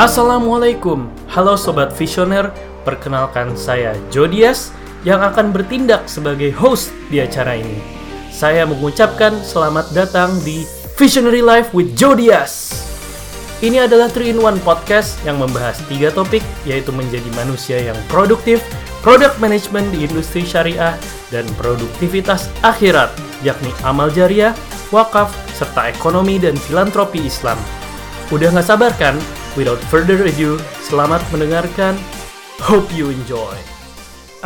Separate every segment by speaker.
Speaker 1: Assalamualaikum, halo Sobat Visioner, perkenalkan saya Jodias yang akan bertindak sebagai host di acara ini. Saya mengucapkan selamat datang di Visionary Life with Jodias. Ini adalah 3-in-1 podcast yang membahas tiga topik, yaitu menjadi manusia yang produktif, product management di industri syariah, dan produktivitas akhirat, yakni amal jariah, wakaf, serta ekonomi dan filantropi Islam. Udah nggak sabar kan? Without further ado, selamat mendengarkan. Hope you enjoy.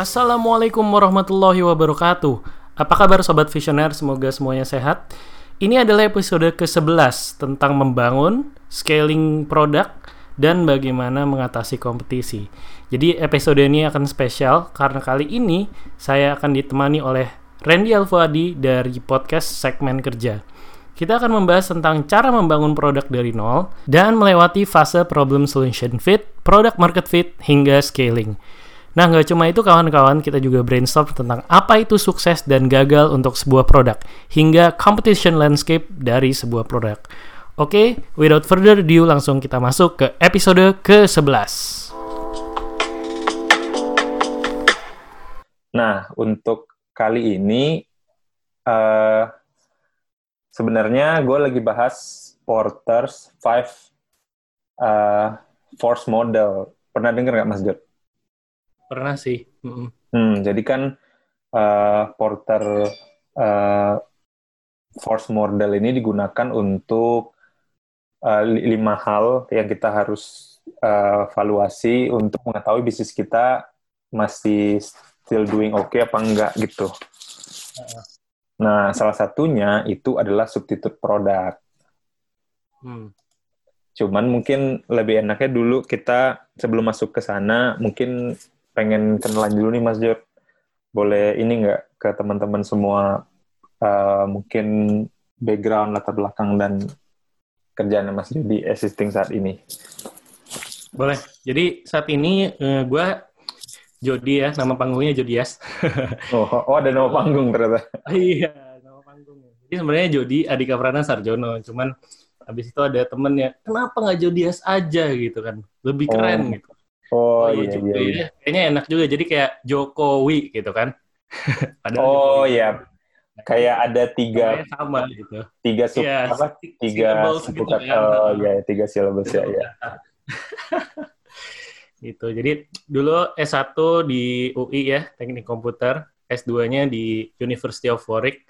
Speaker 1: Assalamualaikum warahmatullahi wabarakatuh. Apa kabar Sobat Visioner? Semoga semuanya sehat. Ini adalah episode ke-11 tentang membangun, scaling produk, dan bagaimana mengatasi kompetisi. Jadi episode ini akan spesial karena kali ini saya akan ditemani oleh Randy Alfuadi dari podcast Segmen Kerja. Kita akan membahas tentang cara membangun produk dari nol dan melewati fase problem solution fit, product market fit, hingga scaling. Nah, nggak cuma itu kawan-kawan, kita juga brainstorm tentang apa itu sukses dan gagal untuk sebuah produk, hingga competition landscape dari sebuah produk. Oke, without further ado, langsung kita masuk ke episode ke-11.
Speaker 2: Nah, untuk kali ini, uh, sebenarnya gue lagi bahas Porter's Five uh, Force Model. Pernah denger nggak Mas Jod?
Speaker 1: Pernah sih. Mm-mm.
Speaker 2: Hmm, jadi kan uh, Porter uh, Force Model ini digunakan untuk uh, lima hal yang kita harus uh, evaluasi untuk mengetahui bisnis kita masih still doing oke okay apa enggak gitu. Nah, salah satunya itu adalah substitute produk.
Speaker 1: Hmm.
Speaker 2: Cuman mungkin lebih enaknya dulu kita sebelum masuk ke sana mungkin pengen kenalan dulu nih Mas Jod. Boleh ini nggak ke teman-teman semua uh, mungkin background latar belakang dan kerjaan Mas Jod di existing saat ini.
Speaker 1: Boleh. Jadi saat ini uh, gue Jody ya, nama panggungnya Jodias.
Speaker 2: oh, oh, ada nama panggung ternyata.
Speaker 1: iya, nama panggung. Jadi sebenarnya Jody Adika Prana Sarjono, cuman habis itu ada temennya, kenapa nggak Jodias aja gitu kan? Lebih keren
Speaker 2: Oh.
Speaker 1: gitu.
Speaker 2: Oh,
Speaker 1: iya,
Speaker 2: iya, iya, iya.
Speaker 1: ya. Kayaknya enak juga. Jadi kayak Jokowi gitu kan. Padahal
Speaker 2: Oh
Speaker 1: Jokowi.
Speaker 2: iya, kayak ada tiga
Speaker 1: sama gitu.
Speaker 2: tiga sub
Speaker 1: Iya,
Speaker 2: apa tiga
Speaker 1: syllables
Speaker 2: suku
Speaker 1: gitu kan.
Speaker 2: oh iya tiga syllabus ya ya.
Speaker 1: Gitu. Jadi dulu S1 di UI ya, Teknik Komputer, S2-nya di University of Warwick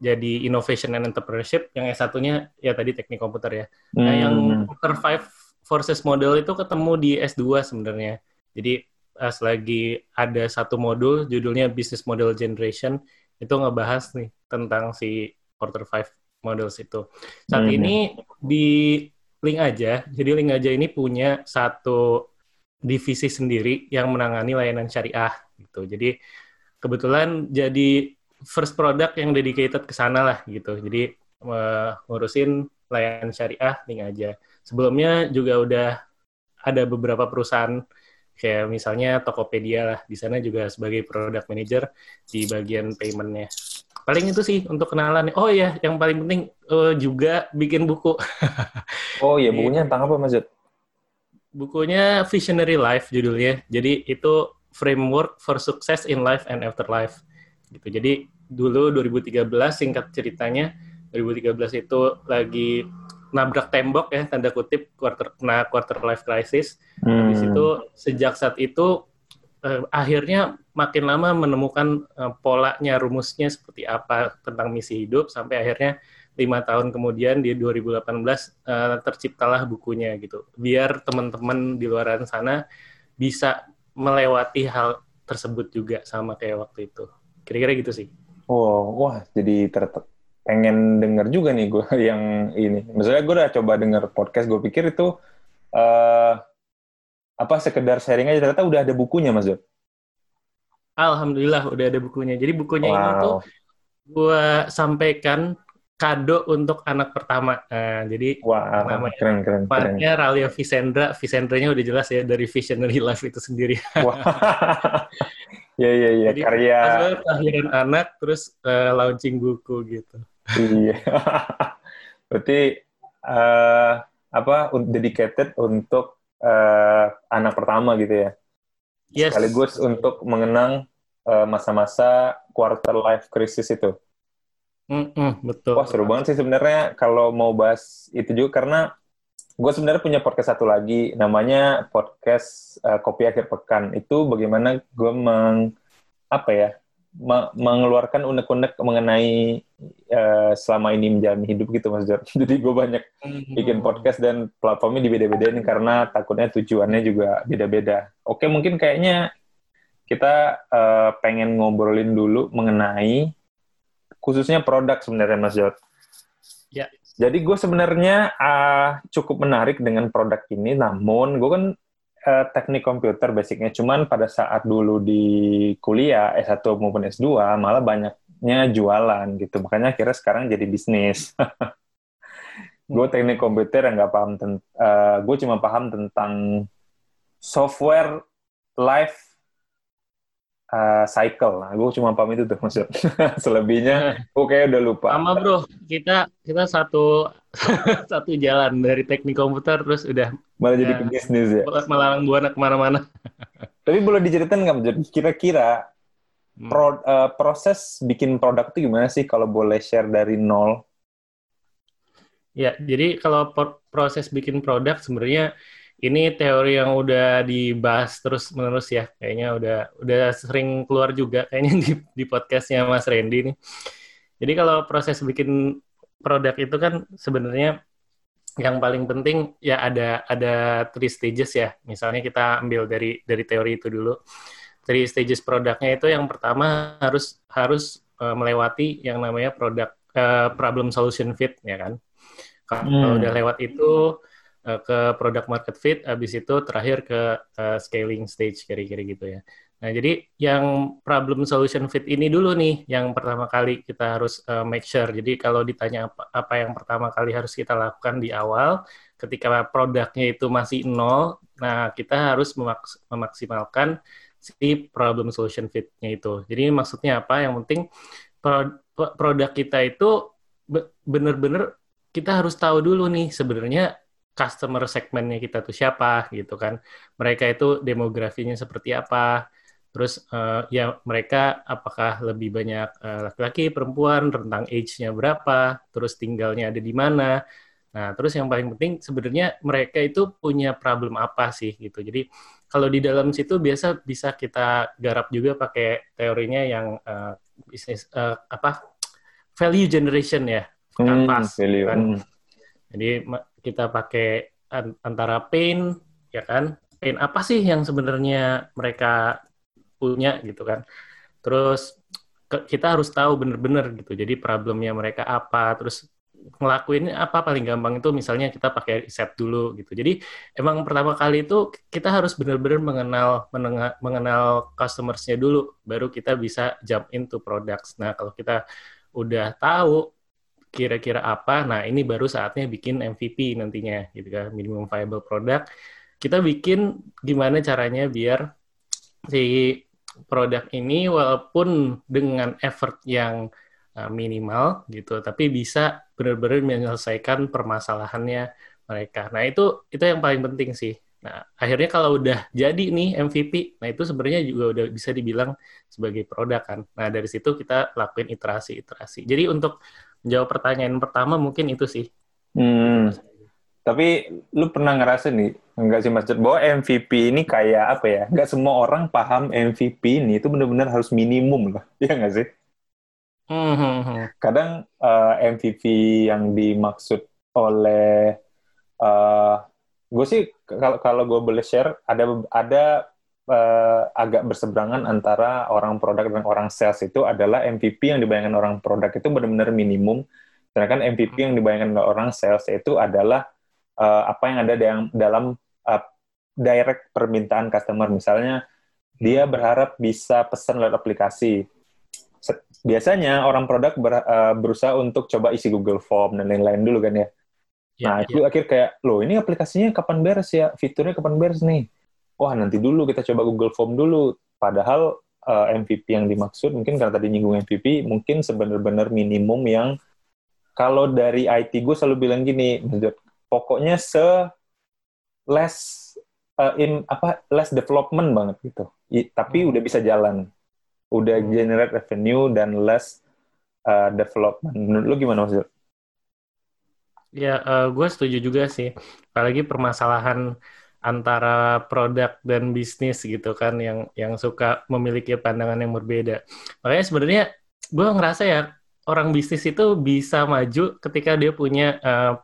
Speaker 1: jadi Innovation and Entrepreneurship, yang S1-nya ya tadi Teknik Komputer ya. Nah, yang
Speaker 2: Hmm.
Speaker 1: Porter Five Forces Model itu ketemu di S2 sebenarnya. Jadi pas lagi ada satu modul judulnya Business Model Generation itu ngebahas nih tentang si Porter Five Models itu. Saat
Speaker 2: Hmm.
Speaker 1: ini di Link aja, jadi Link aja ini punya satu divisi sendiri yang menangani layanan syariah gitu. Jadi kebetulan jadi first product yang dedicated ke sana lah gitu. Jadi eh, ngurusin layanan syariah Link aja. Sebelumnya juga udah ada beberapa perusahaan kayak misalnya Tokopedia lah di sana juga sebagai product manager di bagian paymentnya. Paling itu sih untuk kenalan. Oh ya, yang paling penting eh, juga bikin buku.
Speaker 2: Oh iya bukunya tentang apa Mas Jod?
Speaker 1: Bukunya Visionary Life judulnya. Jadi itu framework for success in life and afterlife. Gitu. Jadi dulu 2013 singkat ceritanya 2013 itu lagi nabrak tembok ya tanda kutip quarter kena quarter life crisis. Habis
Speaker 2: Hmm.
Speaker 1: itu sejak saat itu eh, akhirnya makin lama menemukan eh, polanya rumusnya seperti apa tentang misi hidup sampai akhirnya lima tahun kemudian di 2018 eh, terciptalah bukunya gitu biar teman-teman di luar sana bisa melewati hal tersebut juga sama kayak waktu itu kira-kira gitu sih
Speaker 2: Oh, wah jadi ter pengen denger juga nih gue yang ini. Misalnya gue udah coba denger podcast, gue pikir itu eh apa sekedar sharing aja ternyata udah ada bukunya Mas Jod.
Speaker 1: alhamdulillah udah ada bukunya jadi bukunya ini tuh
Speaker 2: Wow.
Speaker 1: gua sampaikan kado untuk anak pertama nah, jadi
Speaker 2: Wah,
Speaker 1: namanya?
Speaker 2: keren keren keren.
Speaker 1: Ralia Visendra, Visendranya udah jelas ya dari Visionary Life itu sendiri.
Speaker 2: Wah. ya ya ya
Speaker 1: Jadi
Speaker 2: karya
Speaker 1: kelahiran anak, terus eh, launching buku gitu.
Speaker 2: iya. Berarti eh apa dedicated untuk uh, anak pertama gitu ya. Yes. Sekaligus untuk mengenang uh, masa-masa quarter life crisis itu.
Speaker 1: Mm -mm, betul.
Speaker 2: Wah seru banget sih sebenarnya kalau mau bahas itu juga karena gue sebenarnya punya podcast satu lagi namanya podcast uh, kopi akhir pekan itu bagaimana gue meng apa ya mengeluarkan unek-unek mengenai uh, selama ini menjalani hidup gitu Mas Jor. Jadi gue banyak bikin podcast dan platformnya di beda ini karena takutnya tujuannya juga beda-beda. Oke mungkin kayaknya kita uh, pengen ngobrolin dulu mengenai khususnya produk sebenarnya Mas Jor. Ya. Jadi gue sebenarnya uh, cukup menarik dengan produk ini, namun gue kan uh, teknik komputer basicnya cuman pada saat dulu di kuliah S1 maupun S2 malah banyaknya jualan gitu makanya akhirnya sekarang jadi bisnis gue teknik komputer yang nggak paham uh, eh, gue cuma paham tentang software life uh, cycle. Nah, gue cuma paham itu tuh maksud. Selebihnya gue kayak udah lupa.
Speaker 1: Sama bro, kita kita satu satu jalan dari teknik komputer terus udah
Speaker 2: malah jadi ya, ke bisnis ya.
Speaker 1: Malah buana ke mana-mana.
Speaker 2: Tapi boleh diceritain nggak? Kira-kira hmm. pro, uh, proses bikin produk itu gimana sih kalau boleh share dari nol?
Speaker 1: Ya, jadi kalau proses bikin produk sebenarnya ini teori yang udah dibahas terus menerus ya. Kayaknya udah udah sering keluar juga kayaknya di di podcastnya Mas Randy nih. Jadi kalau proses bikin produk itu kan sebenarnya yang paling penting ya ada ada three stages ya. Misalnya kita ambil dari dari teori itu dulu. Three stages produknya itu yang pertama harus harus uh, melewati yang namanya produk uh, problem solution fit ya kan. Kalau hmm. udah lewat itu uh, ke product market fit, habis itu terakhir ke uh, scaling stage kira-kira gitu ya. Nah, jadi yang problem solution fit ini dulu nih yang pertama kali kita harus uh, make sure. Jadi kalau ditanya apa, apa yang pertama kali harus kita lakukan di awal ketika produknya itu masih nol, nah kita harus memaks memaksimalkan si problem solution fit-nya itu. Jadi maksudnya apa? Yang penting pro produk kita itu benar-benar kita harus tahu dulu nih sebenarnya customer segmennya kita tuh siapa gitu kan. Mereka itu demografinya seperti apa. Terus uh, ya mereka apakah lebih banyak uh, laki-laki perempuan rentang age-nya berapa terus tinggalnya ada di mana. Nah terus yang paling penting sebenarnya mereka itu punya problem apa sih gitu. Jadi kalau di dalam situ biasa bisa kita garap juga pakai teorinya yang uh, bisnis uh, apa? Value generation ya.
Speaker 2: Hmm, value. kan. hmm.
Speaker 1: jadi kita pakai antara pain ya kan? Pain apa sih yang sebenarnya mereka punya gitu kan? Terus kita harus tahu bener-bener gitu. Jadi problemnya mereka apa terus ngelakuin apa paling gampang itu misalnya kita pakai riset dulu gitu. Jadi emang pertama kali itu kita harus benar-benar mengenal menenga, mengenal customersnya dulu baru kita bisa jump into products. Nah kalau kita udah tahu kira-kira apa. Nah, ini baru saatnya bikin MVP nantinya gitu kan, minimum viable product. Kita bikin gimana caranya biar si produk ini walaupun dengan effort yang uh, minimal gitu, tapi bisa benar-benar menyelesaikan permasalahannya mereka. Nah, itu itu yang paling penting sih. Nah, akhirnya kalau udah jadi nih MVP, nah itu sebenarnya juga udah bisa dibilang sebagai produk kan. Nah, dari situ kita lakuin iterasi-iterasi. Jadi untuk jawab pertanyaan pertama mungkin itu sih.
Speaker 2: Hmm. Tapi lu pernah ngerasa nih, enggak sih Mas bahwa MVP ini kayak apa ya? Enggak semua orang paham MVP ini itu benar-benar harus minimum loh. Iya nggak sih?
Speaker 1: Hmm, hmm, hmm.
Speaker 2: Kadang uh, eh, MVP yang dimaksud oleh uh, eh, gue sih kalau kalau gue boleh share ada ada uh, agak berseberangan antara orang produk dan orang sales itu adalah MVP yang dibayangkan orang produk itu benar-benar minimum, sedangkan MVP yang dibayangkan orang sales itu adalah uh, apa yang ada yang dalam uh, direct permintaan customer. Misalnya dia berharap bisa pesan lewat aplikasi. Biasanya orang produk ber, uh, berusaha untuk coba isi Google Form dan lain-lain dulu kan ya. ya nah, itu ya. akhir kayak, loh ini aplikasinya kapan beres ya? Fiturnya kapan beres nih? Wah nanti dulu kita coba Google Form dulu. Padahal uh, eh, MVP yang dimaksud mungkin karena tadi nyinggung MVP mungkin sebenarnya minimum yang kalau dari IT gue selalu bilang gini, pokoknya se less uh, in apa less development banget gitu. I, tapi hmm. udah bisa jalan, udah hmm. generate revenue dan less uh, development. Menurut lu gimana maksud?
Speaker 1: Ya, uh, gue setuju juga sih. Apalagi permasalahan antara produk dan bisnis gitu kan yang yang suka memiliki pandangan yang berbeda. Makanya sebenarnya gue ngerasa ya orang bisnis itu bisa maju ketika dia punya uh,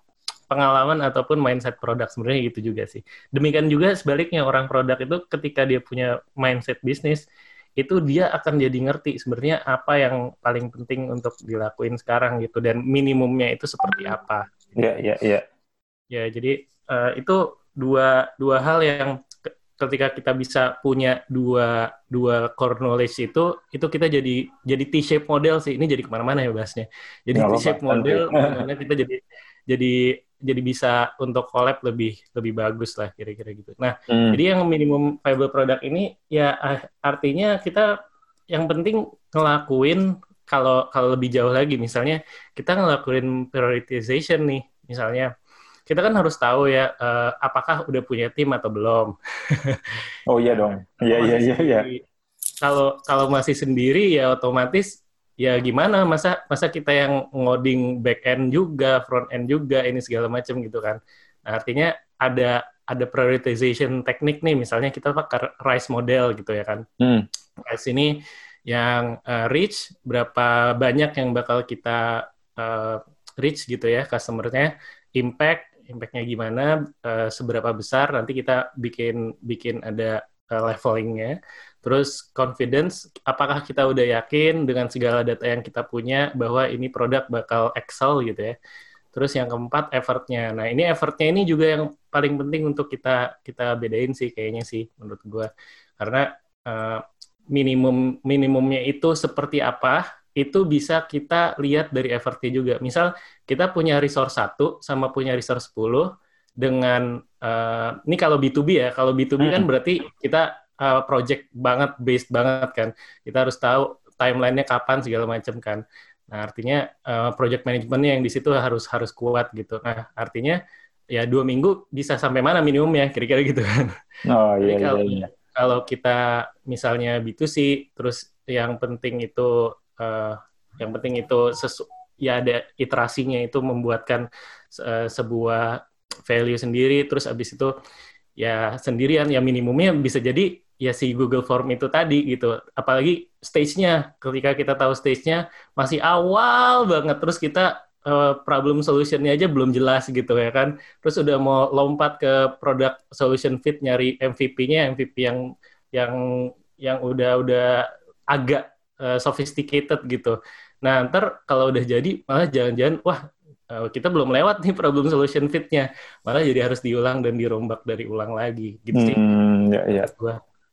Speaker 1: pengalaman ataupun mindset produk sebenarnya gitu juga sih. Demikian juga sebaliknya orang produk itu ketika dia punya mindset bisnis itu dia akan jadi ngerti sebenarnya apa yang paling penting untuk dilakuin sekarang gitu dan minimumnya itu seperti apa.
Speaker 2: Iya iya iya.
Speaker 1: Ya jadi uh, itu dua dua hal yang ketika kita bisa punya dua dua core knowledge itu itu kita jadi jadi T-shape model sih. Ini jadi ke mana-mana ya bahasnya. Jadi T-shape model di mana kita jadi jadi jadi bisa untuk collab lebih lebih bagus lah kira-kira gitu. Nah, hmm. jadi yang minimum viable product ini ya ah, artinya kita yang penting ngelakuin kalau kalau lebih jauh lagi. Misalnya kita ngelakuin prioritization nih. Misalnya kita kan harus tahu ya uh, apakah udah punya tim atau belum.
Speaker 2: oh iya dong. Iya iya iya iya.
Speaker 1: Kalau kalau masih sendiri ya otomatis ya gimana masa masa kita yang ngoding back end juga front end juga ini segala macam gitu kan nah, artinya ada ada prioritization teknik nih misalnya kita pakai rice model gitu ya kan hmm. rice ini yang uh, reach berapa banyak yang bakal kita uh, reach gitu ya customernya impact impactnya gimana uh, seberapa besar nanti kita bikin bikin ada uh, levelingnya Terus confidence, apakah kita udah yakin dengan segala data yang kita punya bahwa ini produk bakal excel gitu ya. Terus yang keempat effortnya. Nah ini effortnya ini juga yang paling penting untuk kita kita bedain sih kayaknya sih menurut gue. Karena uh, minimum minimumnya itu seperti apa itu bisa kita lihat dari effortnya juga. Misal kita punya resource satu sama punya resource 10 dengan uh, ini kalau B2B ya. Kalau B2B kan berarti kita uh, project banget, based banget kan. Kita harus tahu timelinenya kapan segala macam kan. Nah artinya uh, project manajemennya yang di situ harus harus kuat gitu. Nah artinya ya dua minggu bisa sampai mana minimumnya kira-kira gitu kan.
Speaker 2: Oh iya, iya, kalau, iya.
Speaker 1: Kalau kita misalnya B2C, terus yang penting itu uh, yang penting itu sesu ya ada iterasinya itu membuatkan uh, sebuah value sendiri, terus abis itu ya sendirian. Ya minimumnya bisa jadi ya si Google Form itu tadi gitu. Apalagi stage-nya. Ketika kita tahu stage-nya masih awal banget. Terus kita uh, problem solution-nya aja belum jelas gitu ya kan. Terus udah mau lompat ke product solution fit nyari MVP-nya MVP yang yang yang udah udah agak uh, sophisticated gitu nah ntar kalau udah jadi malah jangan-jangan wah uh, kita belum lewat nih problem solution fitnya malah jadi harus diulang dan dirombak dari ulang lagi gitu sih
Speaker 2: hmm, ya, ya.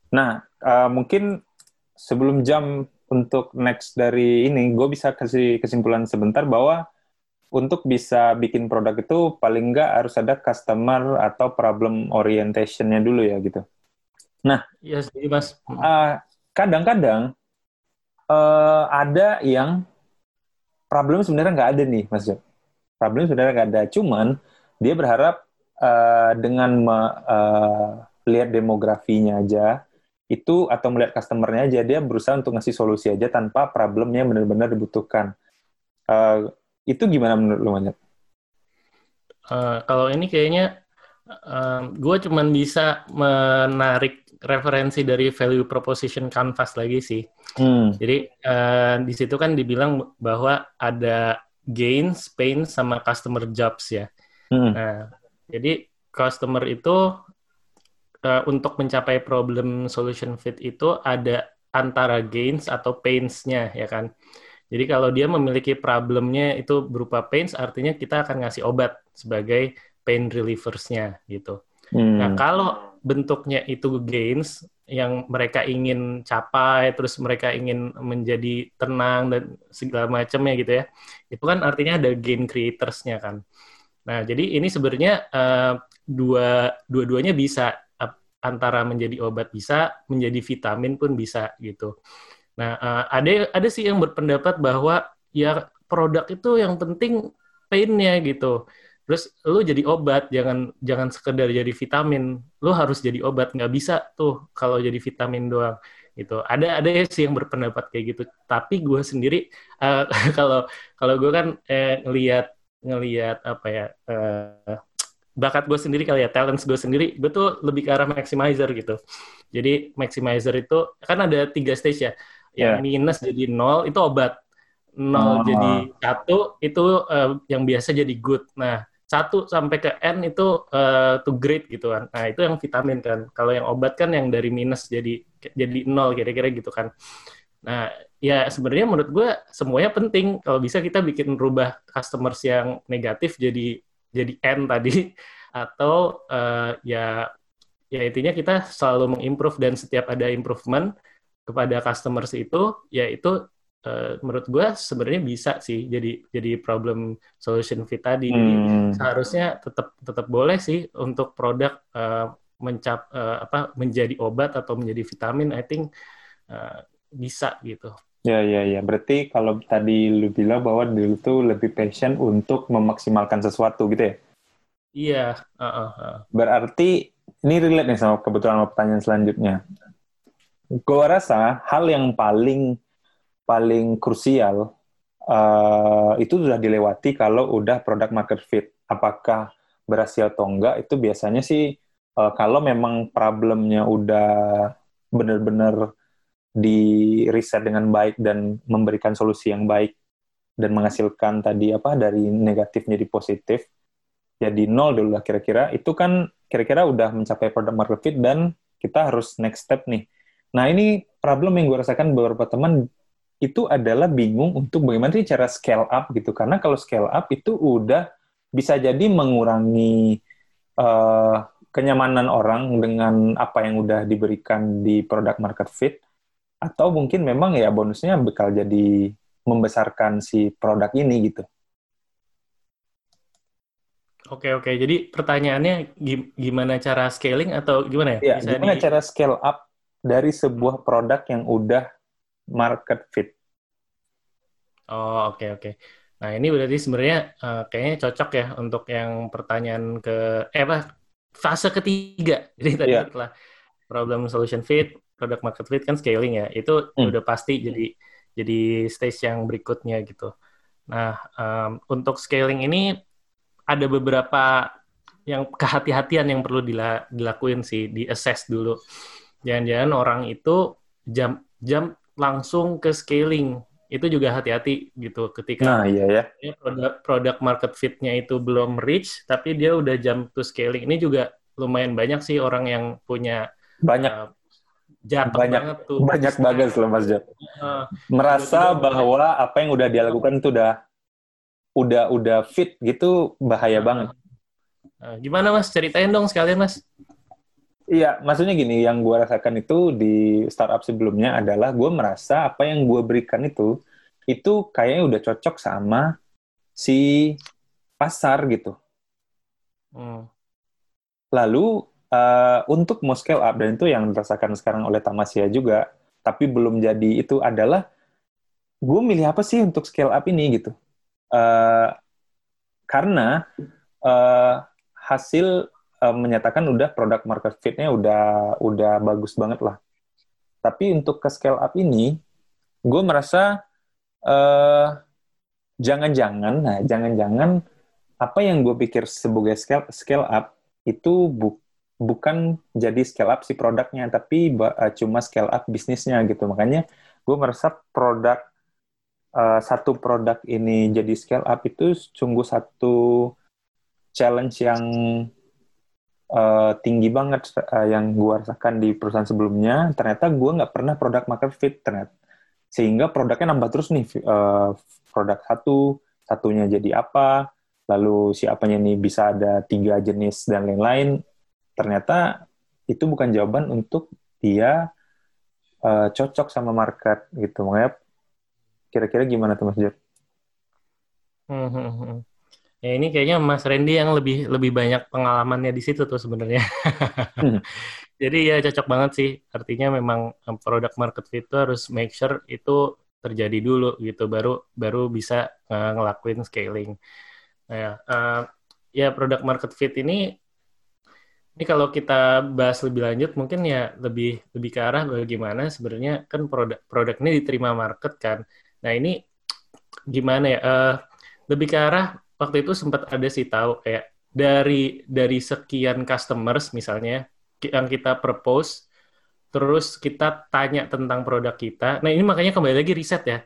Speaker 2: nah uh, mungkin sebelum jam untuk next dari ini gue bisa kasih kesimpulan sebentar bahwa untuk bisa bikin produk itu paling nggak harus ada customer atau problem orientationnya dulu ya gitu. Nah,
Speaker 1: yes, iya mas.
Speaker 2: Uh, kadang-kadang uh, ada yang problem sebenarnya nggak ada nih, Mas Jo problem sebenarnya nggak ada. Cuman dia berharap uh, dengan melihat uh, demografinya aja itu atau melihat customernya aja dia berusaha untuk ngasih solusi aja tanpa problemnya benar-benar dibutuhkan. Uh, itu gimana menurut lu Manjat?
Speaker 1: Uh, kalau ini kayaknya uh, gue cuman bisa menarik referensi dari value proposition canvas lagi sih. Hmm. Jadi uh, di situ kan dibilang bahwa ada gains, pain, sama customer jobs ya. Hmm. Nah, jadi customer itu uh, untuk mencapai problem solution fit itu ada antara gains atau pains-nya ya kan. Jadi kalau dia memiliki problemnya itu berupa pains, artinya kita akan ngasih obat sebagai pain relievers-nya gitu. Hmm. Nah kalau bentuknya itu gains, yang mereka ingin capai, terus mereka ingin menjadi tenang dan segala macamnya gitu ya. Itu kan artinya ada gain creatorsnya kan. Nah, jadi ini sebenarnya uh, dua dua-duanya bisa antara menjadi obat bisa, menjadi vitamin pun bisa gitu. Nah, uh, ada ada sih yang berpendapat bahwa ya produk itu yang penting painnya gitu. Terus lu jadi obat jangan jangan sekedar jadi vitamin. Lu harus jadi obat nggak bisa tuh kalau jadi vitamin doang gitu. Ada ada sih yang berpendapat kayak gitu. Tapi gue sendiri uh, kalau kalau gue kan eh, ngelihat ngelihat apa ya uh, bakat gue sendiri kali ya talent gue sendiri gue tuh lebih ke arah maximizer gitu. Jadi maximizer itu kan ada tiga stage ya. Yang yeah. minus jadi nol itu obat. Nol oh. jadi satu itu uh, yang biasa jadi good. Nah satu sampai ke N itu uh, to grade gitu kan. Nah, itu yang vitamin kan. Kalau yang obat kan yang dari minus jadi jadi nol kira-kira gitu kan. Nah, ya sebenarnya menurut gue semuanya penting. Kalau bisa kita bikin rubah customers yang negatif jadi jadi N tadi atau uh, ya ya intinya kita selalu mengimprove dan setiap ada improvement kepada customers itu ya itu uh, menurut gue sebenarnya bisa sih jadi jadi problem solution fit tadi. Hmm. seharusnya tetap tetap boleh sih untuk produk uh, mencap uh, apa menjadi obat atau menjadi vitamin. I think uh, bisa gitu.
Speaker 2: Ya ya ya. Berarti kalau tadi lu bilang bahwa dulu tuh lebih passion untuk memaksimalkan sesuatu gitu ya?
Speaker 1: Iya. Uh, uh, uh.
Speaker 2: Berarti ini relate nih sama kebetulan sama pertanyaan selanjutnya. Gue rasa hal yang paling paling krusial uh, itu sudah dilewati kalau udah produk market fit. Apakah berhasil atau enggak itu biasanya sih uh, kalau memang problemnya udah benar-benar di riset dengan baik dan memberikan solusi yang baik dan menghasilkan tadi apa dari negatif jadi positif jadi nol dulu lah kira-kira itu kan kira-kira udah mencapai produk market fit dan kita harus next step nih nah ini problem yang gue rasakan beberapa teman itu adalah bingung untuk bagaimana sih cara scale up gitu karena kalau scale up itu udah bisa jadi mengurangi uh, kenyamanan orang dengan apa yang udah diberikan di produk market fit atau mungkin memang ya bonusnya bakal jadi membesarkan si produk ini gitu.
Speaker 1: Oke oke, jadi pertanyaannya gimana cara scaling atau gimana ya?
Speaker 2: ya gimana di... cara scale up dari sebuah produk yang udah market fit.
Speaker 1: Oh, oke okay, oke. Okay. Nah, ini berarti sebenarnya uh, kayaknya cocok ya untuk yang pertanyaan ke eh apa fase ketiga. Jadi tadi yeah. setelah problem solution fit, product market fit kan scaling ya. Itu hmm. udah pasti jadi jadi stage yang berikutnya gitu. Nah, um, untuk scaling ini ada beberapa yang kehati-hatian yang perlu dila dilakuin sih, di assess dulu. Jangan-jangan orang itu jam jam langsung ke scaling itu juga hati-hati gitu ketika
Speaker 2: nah, iya
Speaker 1: ya. produk produk market fit-nya itu belum reach tapi dia udah jump to scaling ini juga lumayan banyak sih orang yang punya
Speaker 2: banyak uh,
Speaker 1: jatuh
Speaker 2: banyak banget tuh banyak banget loh Mas Jat. Uh, merasa bahwa apa yang udah dia lakukan itu udah udah udah fit gitu bahaya uh, banget.
Speaker 1: Uh, gimana Mas ceritain dong sekalian Mas.
Speaker 2: Iya, maksudnya gini, yang gue rasakan itu di startup sebelumnya adalah gue merasa apa yang gue berikan itu, itu kayaknya udah cocok sama si pasar gitu. Hmm. Lalu uh, untuk mau scale up, dan itu yang dirasakan sekarang oleh Tamasya juga, tapi belum jadi itu adalah, gue milih apa sih untuk scale up ini gitu. Uh, karena uh, hasil uh, menyatakan udah produk market fit-nya udah udah bagus banget lah. Tapi untuk ke scale up ini, gue merasa uh, jangan-jangan, nah jangan-jangan apa yang gue pikir sebagai scale scale up itu bu, bukan jadi scale up si produknya, tapi uh, cuma scale up bisnisnya gitu. Makanya gue merasa produk uh, satu produk ini jadi scale up itu sungguh satu challenge yang uh, tinggi banget uh, yang gue rasakan di perusahaan sebelumnya, ternyata gue nggak pernah produk market fit ternyata. Sehingga produknya nambah terus nih, uh, produk satu, satunya jadi apa, lalu siapanya nih bisa ada tiga jenis dan lain-lain. Ternyata itu bukan jawaban untuk dia uh, cocok sama market gitu. Makanya kira-kira gimana tuh Mas
Speaker 1: hmm. Ya ini kayaknya Mas Randy yang lebih lebih banyak pengalamannya di situ tuh sebenarnya. hmm. Jadi ya cocok banget sih. Artinya memang um, produk market fit itu harus make sure itu terjadi dulu gitu baru baru bisa uh, ngelakuin scaling. Nah, uh, ya produk market fit ini ini kalau kita bahas lebih lanjut mungkin ya lebih lebih ke arah bagaimana sebenarnya kan produk produk ini diterima market kan. Nah ini gimana ya? Uh, lebih ke arah waktu itu sempat ada sih tahu kayak dari dari sekian customers misalnya yang kita propose terus kita tanya tentang produk kita. Nah ini makanya kembali lagi riset ya.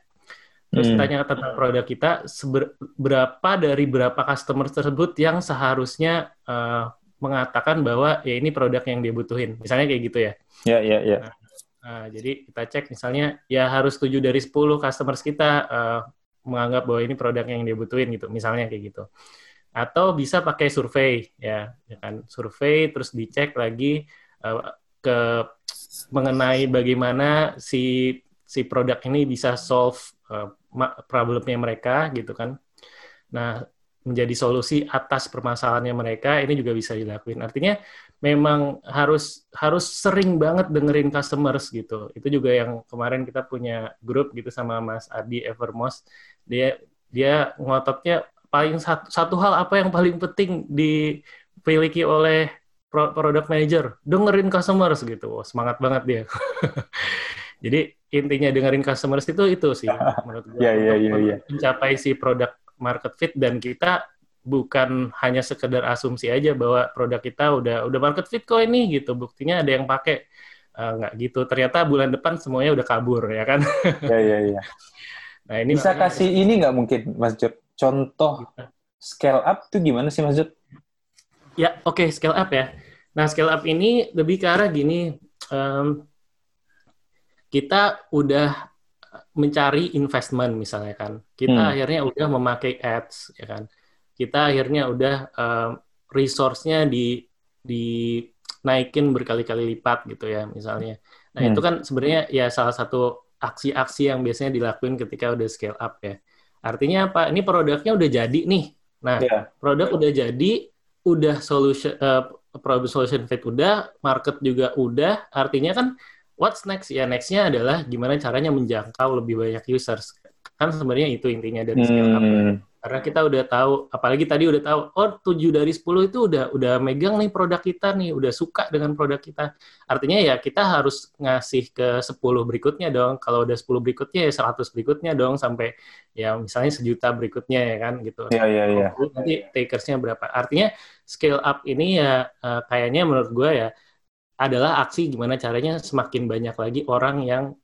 Speaker 1: Terus hmm. tanya tentang produk kita seberapa dari berapa customer tersebut yang seharusnya uh, mengatakan bahwa ya ini produk yang dia butuhin. Misalnya kayak gitu ya.
Speaker 2: Ya, ya, ya.
Speaker 1: Nah, nah, jadi kita cek misalnya ya harus 7 dari 10 customers kita uh, menganggap bahwa ini produk yang dia butuhin gitu. Misalnya kayak gitu. Atau bisa pakai survei ya, ya kan. Survei terus dicek lagi uh, ke mengenai bagaimana si si produk ini bisa solve uh, problemnya mereka gitu kan. Nah, menjadi solusi atas permasalahannya mereka ini juga bisa dilakuin artinya memang harus harus sering banget dengerin customers gitu itu juga yang kemarin kita punya grup gitu sama Mas Adi Evermos dia dia ngototnya paling satu, satu hal apa yang paling penting dimiliki oleh product manager? Dengerin customers gitu. Wah, semangat banget dia. Jadi intinya dengerin customers itu itu sih menurut gue
Speaker 2: yeah, yeah, yeah, yeah.
Speaker 1: mencapai si produk market fit dan kita bukan hanya sekedar asumsi aja bahwa produk kita udah udah market fit kok ini gitu. Buktinya ada yang pakai. Uh, nggak gitu. Ternyata bulan depan semuanya udah kabur ya kan?
Speaker 2: Ya ya ya nah ini bisa makanya, kasih ini nggak mungkin Mas Jod contoh scale up tuh gimana sih Mas Jod
Speaker 1: ya oke okay, scale up ya nah scale up ini lebih ke arah gini um, kita udah mencari investment misalnya kan. Kita hmm. akhirnya udah memakai ads ya kan. Kita akhirnya udah uh, resource-nya di di naikin berkali-kali lipat gitu ya misalnya. Nah, hmm. itu kan sebenarnya ya salah satu aksi-aksi yang biasanya dilakuin ketika udah scale up ya. Artinya apa? Ini produknya udah jadi nih. Nah, yeah. produk udah jadi, udah solution uh, problem solution fit udah, market juga udah. Artinya kan what's next ya nextnya adalah gimana caranya menjangkau lebih banyak users kan sebenarnya itu intinya dari scale up hmm. Karena kita udah tahu apalagi tadi udah tahu oh 7 dari 10 itu udah udah megang nih produk kita nih udah suka dengan produk kita. Artinya ya kita harus ngasih ke 10 berikutnya dong. Kalau udah 10 berikutnya ya 100 berikutnya dong sampai ya misalnya sejuta berikutnya ya kan gitu.
Speaker 2: Iya iya iya.
Speaker 1: Nanti takersnya berapa. Artinya scale up ini ya uh, kayaknya menurut gue ya adalah aksi gimana caranya semakin banyak lagi orang yang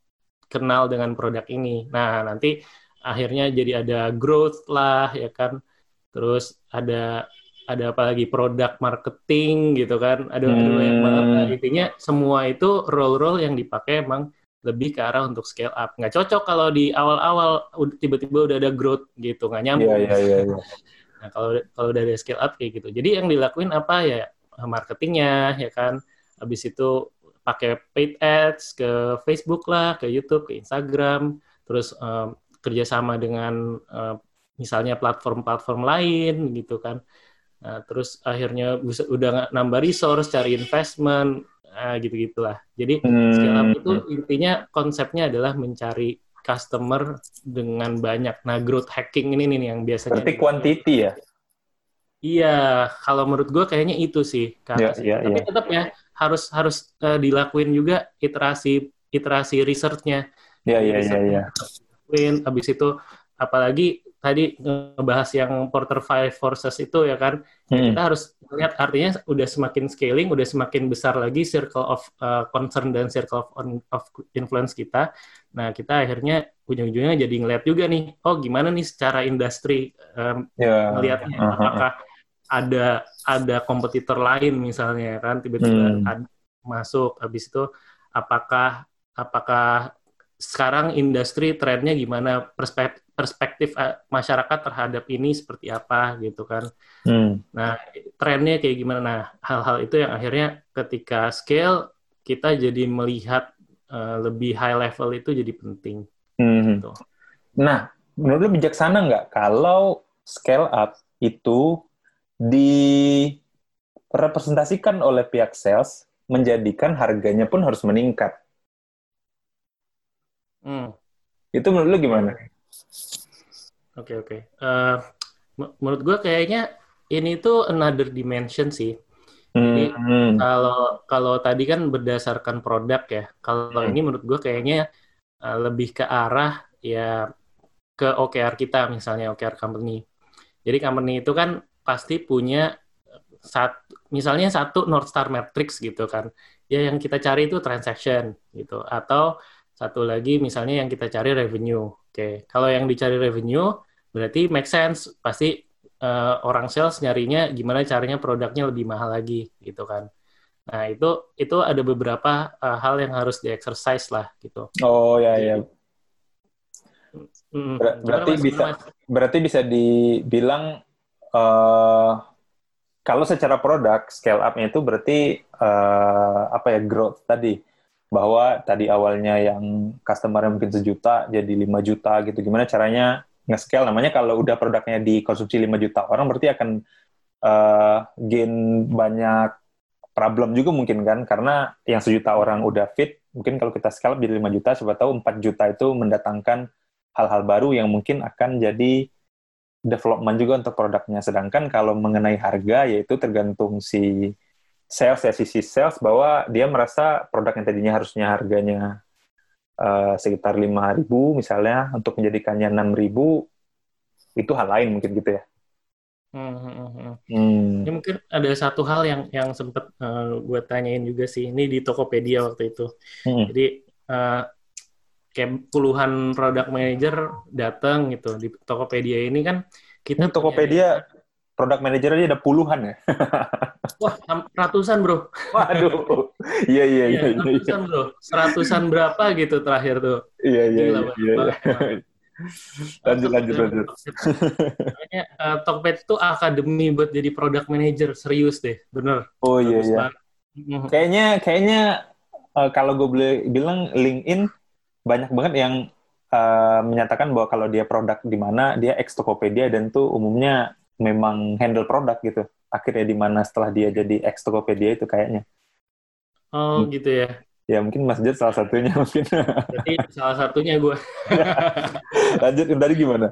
Speaker 1: kenal dengan produk ini. Nah, nanti akhirnya jadi ada growth lah ya kan. Terus ada ada apa lagi produk marketing gitu kan. Ada, hmm. ada banyak banget. Nah, intinya semua itu role-role yang dipakai emang lebih ke arah untuk scale up. Nggak cocok kalau di awal-awal tiba-tiba udah ada growth gitu, nggak nyambung.
Speaker 2: Yeah, yeah, yeah, yeah.
Speaker 1: Nah, kalau kalau dari scale up kayak gitu. Jadi yang dilakuin apa ya marketingnya ya kan habis itu pakai paid ads ke Facebook lah, ke YouTube, ke Instagram, terus um, kerjasama dengan uh, misalnya platform-platform lain gitu kan. Nah, terus akhirnya bisa udah nambah resource, cari investment, nah, gitu gitulah. Jadi hmm. scale up itu intinya konsepnya adalah mencari customer dengan banyak. Nah, growth hacking ini nih yang biasanya.
Speaker 2: Berarti quantity ya?
Speaker 1: Iya, kalau menurut gue kayaknya itu sih.
Speaker 2: Yeah, yeah,
Speaker 1: Tapi yeah. tetap ya, harus harus uh, dilakuin juga iterasi iterasi researchnya.
Speaker 2: Iya iya iya iya.
Speaker 1: Habis itu apalagi tadi ngebahas yang Porter Five Forces itu ya kan hmm. kita harus lihat artinya udah semakin scaling udah semakin besar lagi circle of uh, concern dan circle of, of influence kita nah kita akhirnya ujung-ujungnya jadi ngeliat juga nih oh gimana nih secara industri um, yeah. ngelihatnya uh -huh. apakah ada ada kompetitor lain misalnya kan tiba-tiba hmm. masuk habis itu apakah apakah sekarang industri trennya gimana perspektif perspektif eh, masyarakat terhadap ini seperti apa gitu kan. Hmm. Nah, trennya kayak gimana? Nah, hal-hal itu yang akhirnya ketika scale kita jadi melihat uh, lebih high level itu jadi penting.
Speaker 2: Hmm. Gitu. Nah, menurut lu bijaksana nggak kalau scale up itu direpresentasikan oleh pihak sales menjadikan harganya pun harus meningkat. Hmm. Itu menurut lu gimana?
Speaker 1: Oke okay, oke. Okay. Uh, eh, menurut gue kayaknya ini tuh another dimension sih. Jadi
Speaker 2: Hmm.
Speaker 1: kalau kalau tadi kan berdasarkan produk ya. Kalau
Speaker 2: Hmm.
Speaker 1: ini menurut gue kayaknya uh, lebih ke arah ya ke OKR kita misalnya OKR company. Jadi company itu kan pasti punya sat, misalnya satu North Star Matrix gitu kan. Ya yang kita cari itu transaction gitu atau satu lagi misalnya yang kita cari revenue. Oke, kalau yang dicari revenue berarti make sense pasti uh, orang sales nyarinya gimana caranya produknya lebih mahal lagi gitu kan. Nah itu itu ada beberapa uh, hal yang harus di exercise lah gitu.
Speaker 2: Oh ya ya.
Speaker 1: Mm,
Speaker 2: Ber- berarti
Speaker 1: Mas?
Speaker 2: bisa
Speaker 1: Mas?
Speaker 2: berarti bisa dibilang eh kalau secara produk scale up-nya itu berarti eh, apa ya growth tadi bahwa tadi awalnya yang customer mungkin sejuta jadi 5 juta gitu. Gimana caranya nge-scale? Namanya kalau udah produknya dikonsumsi 5 juta orang berarti akan eh, gain banyak problem juga mungkin kan? Karena yang sejuta orang udah fit mungkin kalau kita scale jadi 5 juta siapa tahu 4 juta itu mendatangkan hal-hal baru yang mungkin akan jadi development juga untuk produknya. Sedangkan kalau mengenai harga, yaitu tergantung si sales ya sisi sales bahwa dia merasa produk yang tadinya harusnya harganya eh, sekitar 5.000 misalnya untuk menjadikannya 6.000 itu hal lain mungkin gitu ya.
Speaker 1: Hmm, hmm, hmm, hmm.
Speaker 2: Hmm.
Speaker 1: Ini mungkin ada satu hal yang yang sempat gue tanyain juga sih. Ini di Tokopedia waktu itu.
Speaker 2: Hmm.
Speaker 1: Jadi eh, kayak puluhan product manager datang gitu di Tokopedia ini kan kita
Speaker 2: Ini Tokopedia produk manager aja ada puluhan ya.
Speaker 1: wah ratusan bro.
Speaker 2: Waduh. Iya iya iya
Speaker 1: Iya,
Speaker 2: iya.
Speaker 1: ratusan bro. Seratusan berapa gitu terakhir tuh.
Speaker 2: Iya iya iya. iya. Lanjut lanjut lanjut.
Speaker 1: Makanya eh, Tokped itu akademi buat jadi product manager serius deh, bener.
Speaker 2: Oh iya iya.
Speaker 1: Mhm.
Speaker 2: Kayaknya kayaknya eh, kalau gue boleh bilang LinkedIn banyak banget yang eh, menyatakan bahwa kalau dia produk di mana dia ex Tokopedia dan tuh umumnya memang handle produk gitu. Akhirnya di mana setelah dia jadi ex Tokopedia itu kayaknya.
Speaker 1: Oh
Speaker 2: Hmm.
Speaker 1: gitu ya.
Speaker 2: Ya mungkin Mas Jod salah satunya mungkin.
Speaker 1: Berarti salah satunya gue.
Speaker 2: lanjut tadi gimana?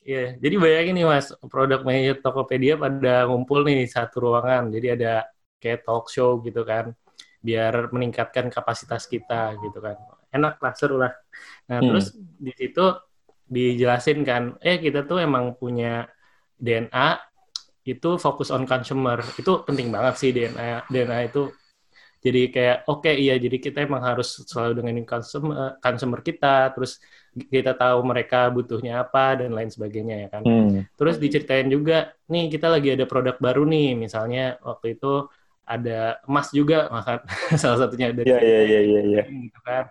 Speaker 1: Iya, jadi bayangin nih mas, produk manager Tokopedia pada ngumpul nih satu ruangan. Jadi ada kayak talk show gitu kan, biar meningkatkan kapasitas kita gitu kan. Enak lah, seru lah. Nah
Speaker 2: Hmm.
Speaker 1: terus di situ dijelasin kan, eh kita tuh emang punya DNA itu fokus on consumer. Itu penting banget sih DNA. DNA itu jadi kayak oke iya jadi kita emang harus selalu dengan consumer consumer kita terus kita tahu mereka butuhnya apa dan lain sebagainya ya kan
Speaker 2: Hmm.
Speaker 1: terus diceritain juga nih kita lagi ada produk baru nih misalnya waktu itu ada emas juga maka salah satunya dari
Speaker 2: Iya iya iya iya. iya.
Speaker 1: gitu kan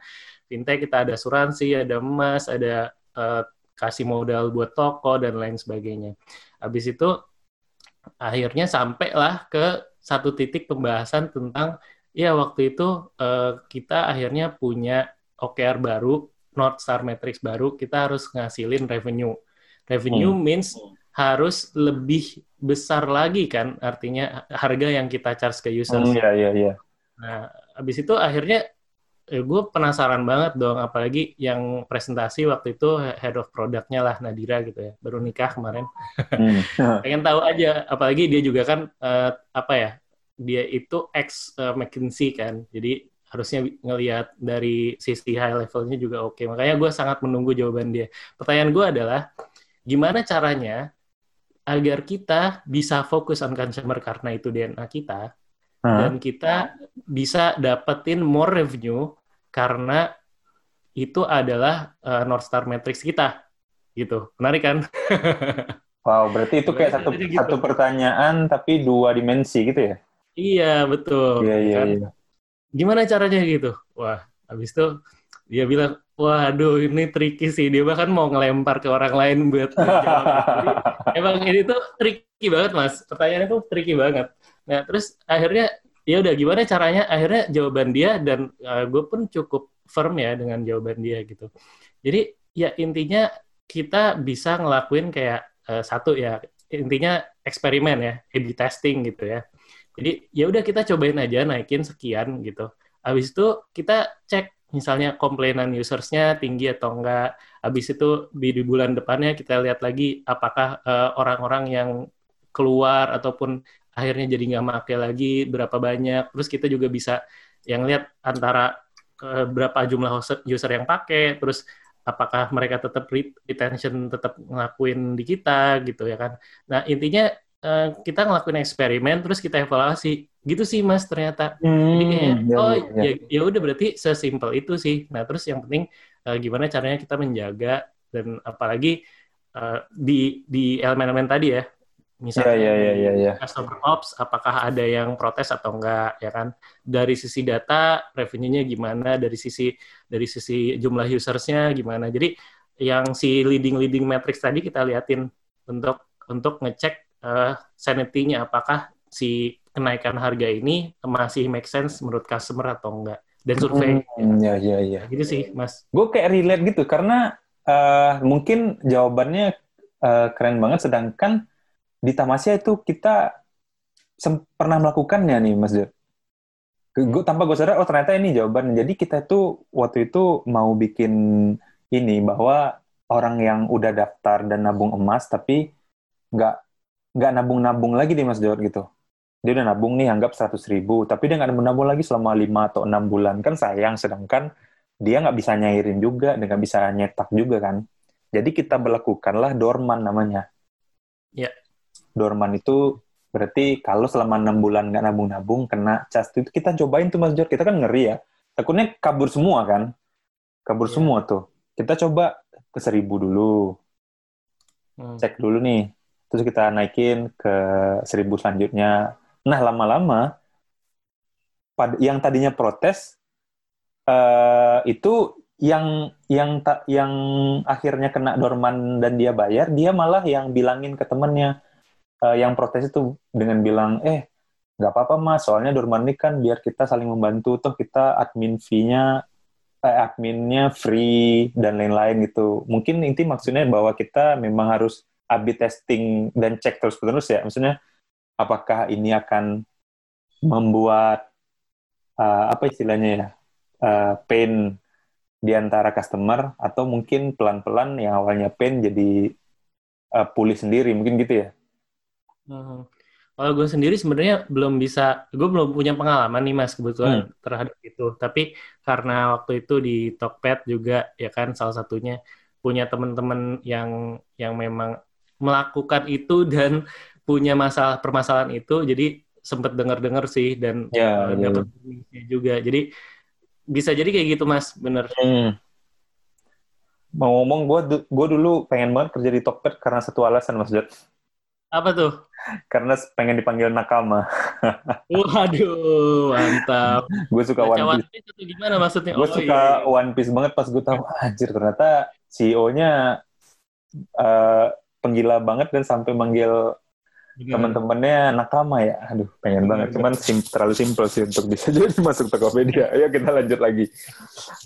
Speaker 1: fintech kita ada asuransi ada emas ada eh, kasih modal buat toko dan lain sebagainya habis itu akhirnya sampailah ke satu titik pembahasan tentang ya waktu itu eh, kita akhirnya punya OKR baru North Star Matrix baru kita harus ngasilin revenue revenue
Speaker 2: Hmm.
Speaker 1: means harus lebih besar lagi kan artinya harga yang kita charge ke users
Speaker 2: Hmm, Iya iya iya.
Speaker 1: Nah, habis itu akhirnya eh, gue penasaran banget dong, apalagi yang presentasi waktu itu head of produknya lah Nadira gitu ya, baru nikah kemarin.
Speaker 2: Hmm.
Speaker 1: Pengen tahu aja, apalagi dia juga kan eh, apa ya, dia itu ex eh, McKinsey kan, jadi harusnya ngelihat dari sisi high levelnya juga oke. Makanya gue sangat menunggu jawaban dia. Pertanyaan gue adalah, gimana caranya agar kita bisa fokus on consumer karena itu DNA kita, dan kita bisa dapetin more revenue karena itu adalah uh, North Star Matrix kita gitu menarik kan
Speaker 2: Wow, berarti itu kayak satu
Speaker 1: gitu.
Speaker 2: satu pertanyaan tapi dua dimensi gitu ya?
Speaker 1: iya betul
Speaker 2: Iya iya
Speaker 1: kan?
Speaker 2: iya.
Speaker 1: gimana caranya gitu wah habis itu dia bilang waduh ini tricky sih dia bahkan mau ngelempar ke orang lain buat Jadi, emang ini tuh tricky banget mas pertanyaannya tuh tricky banget nah terus akhirnya ya udah gimana caranya? Akhirnya jawaban dia dan gue pun cukup firm ya dengan jawaban dia gitu. Jadi ya intinya kita bisa ngelakuin kayak eh, satu ya intinya eksperimen ya A/B testing gitu ya. Jadi ya udah kita cobain aja naikin sekian gitu. Habis itu kita cek misalnya komplainan usersnya tinggi atau enggak. Habis itu di, di bulan depannya kita lihat lagi apakah eh, orang-orang yang keluar ataupun akhirnya jadi nggak make lagi berapa banyak. Terus kita juga bisa yang lihat antara uh, berapa jumlah user yang pakai terus apakah mereka tetap retention tetap ngelakuin di kita gitu ya kan. Nah intinya uh, kita ngelakuin eksperimen terus kita evaluasi. Gitu sih mas ternyata. Hmm, jadi kayak ya, oh ya, ya. ya udah berarti sesimpel itu sih. Nah terus yang penting uh, gimana caranya kita menjaga dan apalagi uh, di di elemen-elemen tadi ya misalnya
Speaker 2: yeah, yeah, yeah, yeah,
Speaker 1: customer ops apakah ada yang protes atau enggak ya kan? Dari sisi data revenue-nya gimana? Dari sisi dari sisi jumlah usersnya gimana? Jadi yang si leading leading metrics tadi kita liatin untuk untuk ngecek uh, sanity-nya. Apakah si kenaikan harga ini masih make sense menurut customer atau enggak? Dan survei.
Speaker 2: Hmm, ya ya ya
Speaker 1: gitu sih mas.
Speaker 2: Gue kayak relate gitu karena uh, mungkin jawabannya uh, keren banget sedangkan di Tamasya itu kita pernah melakukannya nih Mas Dir. Gue tanpa gue sadar, oh ternyata ini jawaban. Jadi kita itu waktu itu mau bikin ini bahwa orang yang udah daftar dan nabung emas tapi nggak nggak nabung-nabung lagi di Mas Jor gitu. Dia udah nabung nih anggap 100 ribu, tapi dia nggak nabung-nabung lagi selama 5 atau 6 bulan. Kan sayang, sedangkan dia nggak bisa nyairin juga, dan nggak bisa nyetak juga kan. Jadi kita berlakukanlah dorman namanya.
Speaker 1: Ya
Speaker 2: dorman itu berarti kalau selama enam bulan nggak nabung-nabung kena cas itu kita cobain tuh Mas Jor. Kita kan ngeri ya. Takutnya kabur semua kan? Kabur yeah. semua tuh. Kita coba ke seribu dulu. Hmm. cek dulu nih. Terus kita naikin ke seribu selanjutnya. Nah lama-lama yang tadinya protes uh, itu yang yang tak yang akhirnya kena dorman dan dia bayar dia malah yang bilangin ke temennya uh, yang protes itu dengan bilang, eh nggak apa-apa mas, soalnya Dorman ini kan biar kita saling membantu, toh kita admin fee-nya, eh, adminnya free dan lain-lain gitu. Mungkin inti maksudnya bahwa kita memang harus A/B testing dan cek terus-menerus ya. Maksudnya apakah ini akan membuat uh, apa istilahnya ya uh, pain di antara customer atau mungkin pelan-pelan yang awalnya pain jadi uh, pulih sendiri mungkin gitu ya
Speaker 1: Hmm. Kalau gue sendiri sebenarnya belum bisa, gue belum punya pengalaman nih mas kebetulan hmm. terhadap itu. Tapi karena waktu itu di Tokped juga ya kan salah satunya punya teman-teman yang yang memang melakukan itu dan punya masalah permasalahan itu, jadi sempet dengar-dengar sih dan
Speaker 2: uh, ya. dapat
Speaker 1: juga. Jadi bisa jadi kayak gitu mas, bener. Hmm.
Speaker 2: Mau ngomong, gue gue dulu pengen banget kerja di Tokped karena satu alasan mas Jod.
Speaker 1: Apa tuh?
Speaker 2: Karena pengen dipanggil nakama.
Speaker 1: Waduh, mantap.
Speaker 2: gue suka Baca
Speaker 1: One Piece. One Piece gimana maksudnya?
Speaker 2: Gue oh, suka iya. iya. One Piece banget pas gue tahu anjir ternyata CEO-nya uh, penggila banget dan sampai manggil teman-temannya nakama ya. Aduh, pengen banget. Cuman sim terlalu simpel sih untuk bisa jadi masuk Tokopedia. Ayo kita lanjut lagi.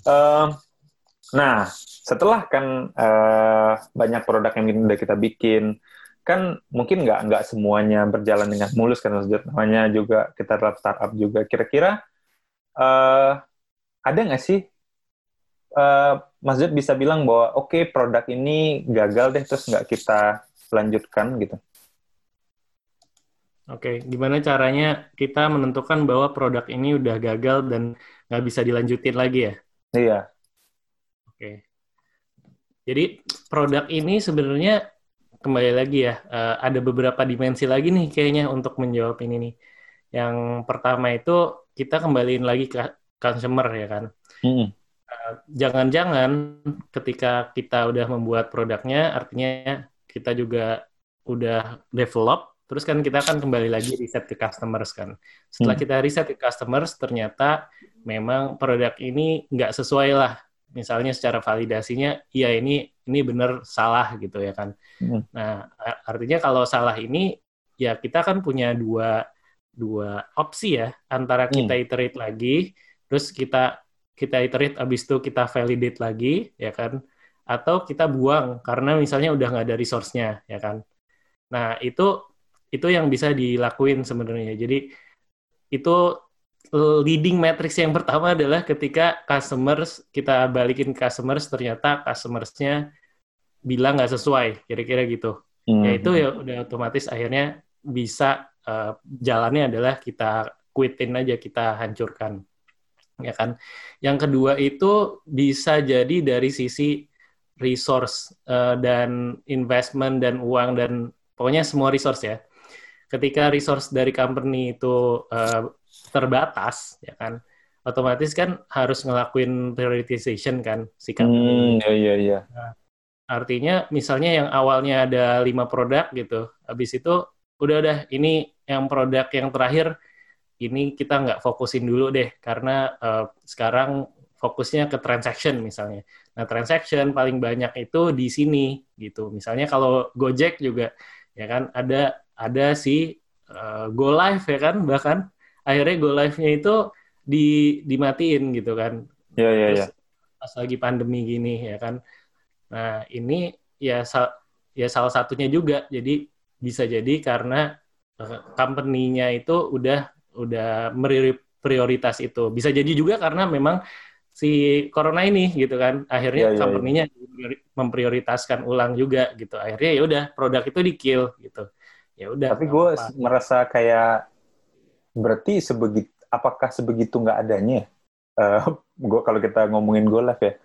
Speaker 2: Uh, nah, setelah kan uh, banyak produk yang udah kita bikin, kan mungkin nggak nggak semuanya berjalan dengan mulus kan Mas namanya juga kita dalam startup juga kira-kira uh, ada nggak sih uh, Mas Jod bisa bilang bahwa oke okay, produk ini gagal deh terus nggak kita lanjutkan gitu
Speaker 1: Oke, okay. gimana caranya kita menentukan bahwa produk ini udah gagal dan nggak bisa dilanjutin lagi ya?
Speaker 2: Iya.
Speaker 1: Oke. Okay. Jadi produk ini sebenarnya kembali lagi ya, uh, ada beberapa dimensi lagi nih kayaknya untuk menjawab ini nih. Yang pertama itu kita kembaliin lagi ke consumer ya kan. Mm. Uh, jangan-jangan ketika kita udah membuat produknya, artinya kita juga udah develop, terus kan kita akan kembali lagi riset ke customers kan. Setelah mm. kita riset ke customers, ternyata memang produk ini nggak sesuai lah misalnya secara validasinya iya ini ini benar salah gitu ya kan. Hmm. Nah, artinya kalau salah ini ya kita kan punya dua dua opsi ya antara kita hmm. iterate lagi terus kita kita iterate abis itu kita validate lagi ya kan atau kita buang karena misalnya udah nggak ada resource-nya ya kan. Nah, itu itu yang bisa dilakuin sebenarnya. Jadi itu leading matrix yang pertama adalah ketika customers kita balikin customers ternyata customersnya bilang nggak sesuai kira-kira gitu hmm. ya itu ya udah otomatis akhirnya bisa uh, jalannya adalah kita quitin aja, kita hancurkan. Ya kan. Yang kedua itu bisa jadi dari sisi resource uh, dan investment dan uang dan pokoknya semua resource ya. Ketika resource dari company itu uh, terbatas, ya kan, otomatis kan harus ngelakuin prioritization kan si company.
Speaker 2: Hmm, iya iya iya.
Speaker 1: Nah, artinya misalnya yang awalnya ada lima produk gitu, habis itu udah udah ini yang produk yang terakhir ini kita nggak fokusin dulu deh karena uh, sekarang fokusnya ke transaction misalnya. Nah, transaction paling banyak itu di sini gitu. Misalnya kalau Gojek juga ya kan ada ada si uh, Go Live ya kan bahkan akhirnya Go Live-nya itu di dimatiin gitu kan.
Speaker 2: Iya iya iya.
Speaker 1: Pas lagi pandemi gini ya kan. Nah, ini ya sal ya salah satunya juga. Jadi bisa jadi karena uh, company-nya itu udah udah prioritas itu. Bisa jadi juga karena memang si corona ini gitu kan akhirnya yeah, yeah, company-nya yeah. memprioritaskan ulang juga gitu akhirnya ya udah produk itu di kill gitu ya udah
Speaker 2: tapi gue merasa kayak berarti sebegitu apakah sebegitu nggak adanya? Uh, gua kalau kita ngomongin gue lah ya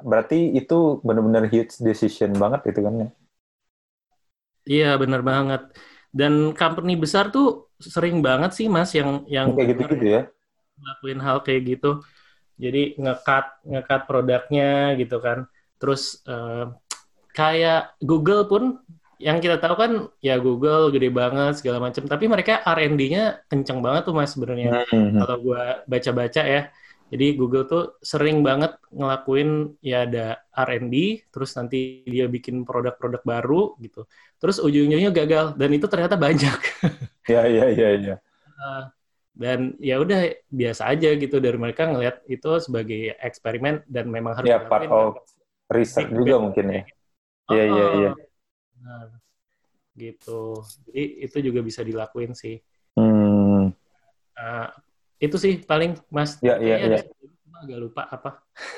Speaker 2: berarti itu benar-benar huge decision banget itu kan ya?
Speaker 1: Iya benar banget. Dan company besar tuh sering banget sih mas yang yang
Speaker 2: kayak gitu-gitu ya?
Speaker 1: ngelakuin hal kayak gitu. Jadi ngekat ngekat produknya gitu kan. Terus uh, kayak Google pun yang kita tahu kan ya Google gede banget segala macam tapi mereka R&D-nya kenceng banget tuh mas sebenarnya. Mm-hmm. kalau gue baca-baca ya. Jadi Google tuh sering banget ngelakuin ya ada R&D terus nanti dia bikin produk-produk baru gitu. Terus ujung-ujungnya gagal dan itu ternyata banyak.
Speaker 2: Ya ya ya ya.
Speaker 1: Dan ya udah biasa aja gitu. Dari mereka ngelihat itu sebagai eksperimen dan memang harus
Speaker 2: ya part of research juga mungkin ya. iya iya iya
Speaker 1: nah, gitu. Jadi itu juga bisa dilakuin sih.
Speaker 2: Hmm.
Speaker 1: uh, itu sih paling mas.
Speaker 2: Ya iya iya
Speaker 1: agak lupa apa.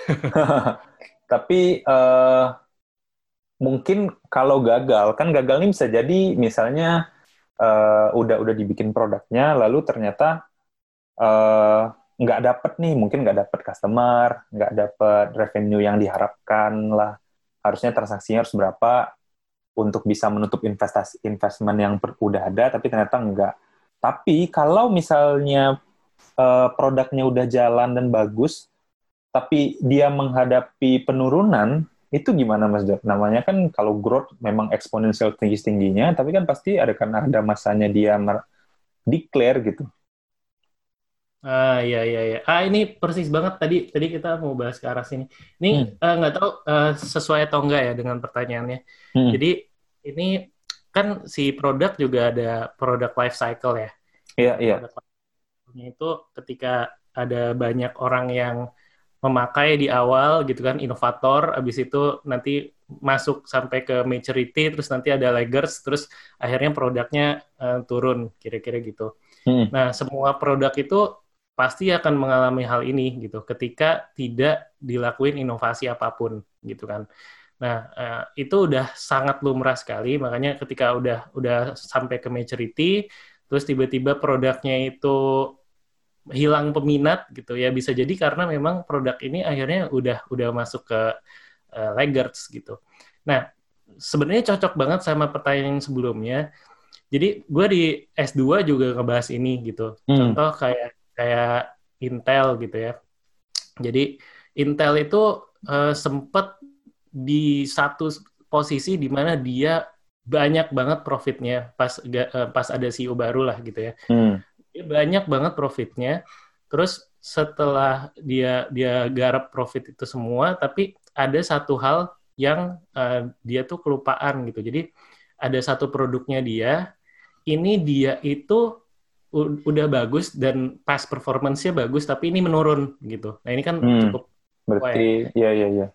Speaker 2: Tapi uh, mungkin kalau gagal kan gagal ini bisa jadi misalnya uh, udah udah dibikin produknya lalu ternyata uh, nggak dapet nih mungkin nggak dapet customer nggak dapet revenue yang diharapkan lah. Harusnya transaksinya harus berapa untuk bisa menutup investasi investment yang udah ada tapi ternyata enggak tapi kalau misalnya uh, produknya udah jalan dan bagus tapi dia menghadapi penurunan itu gimana Mas Dok? Namanya kan kalau growth memang eksponensial tinggi-tingginya, tapi kan pasti ada kan ada masanya dia declare gitu.
Speaker 1: Ah iya iya iya. Ah ini persis banget tadi tadi kita mau bahas ke arah sini. Ini hmm. Eh, nggak hmm. uh, tahu uh, sesuai atau enggak ya dengan pertanyaannya. Hmm. Jadi ini kan si produk juga ada produk life cycle ya.
Speaker 2: Iya iya.
Speaker 1: Itu ketika ada banyak orang yang memakai di awal gitu kan inovator habis itu nanti masuk sampai ke maturity terus nanti ada laggers terus akhirnya produknya uh, turun kira-kira gitu. Hmm. Nah, semua produk itu pasti akan mengalami hal ini gitu ketika tidak dilakuin inovasi apa pun gitu kan. Nah, uh, itu udah sangat lumrah sekali makanya ketika udah udah sampai ke maturity terus tiba-tiba produknya itu hilang peminat gitu ya bisa jadi karena memang produk ini akhirnya udah udah masuk ke uh, laggards gitu. Nah sebenarnya cocok banget sama pertanyaan yang sebelumnya. Jadi gue di S2 juga ngebahas ini gitu. Hmm. Contoh kayak kayak Intel gitu ya. Jadi Intel itu uh, sempet di satu posisi di mana dia banyak banget profitnya pas uh, pas ada CEO baru lah gitu ya. Hmm. Dia banyak banget profitnya terus setelah dia dia garap profit itu semua tapi ada satu hal yang uh, dia tuh kelupaan gitu. Jadi ada satu produknya dia ini dia itu udah bagus dan pas performance-nya bagus tapi ini menurun gitu. Nah ini kan hmm, cukup
Speaker 2: berarti ya. ya ya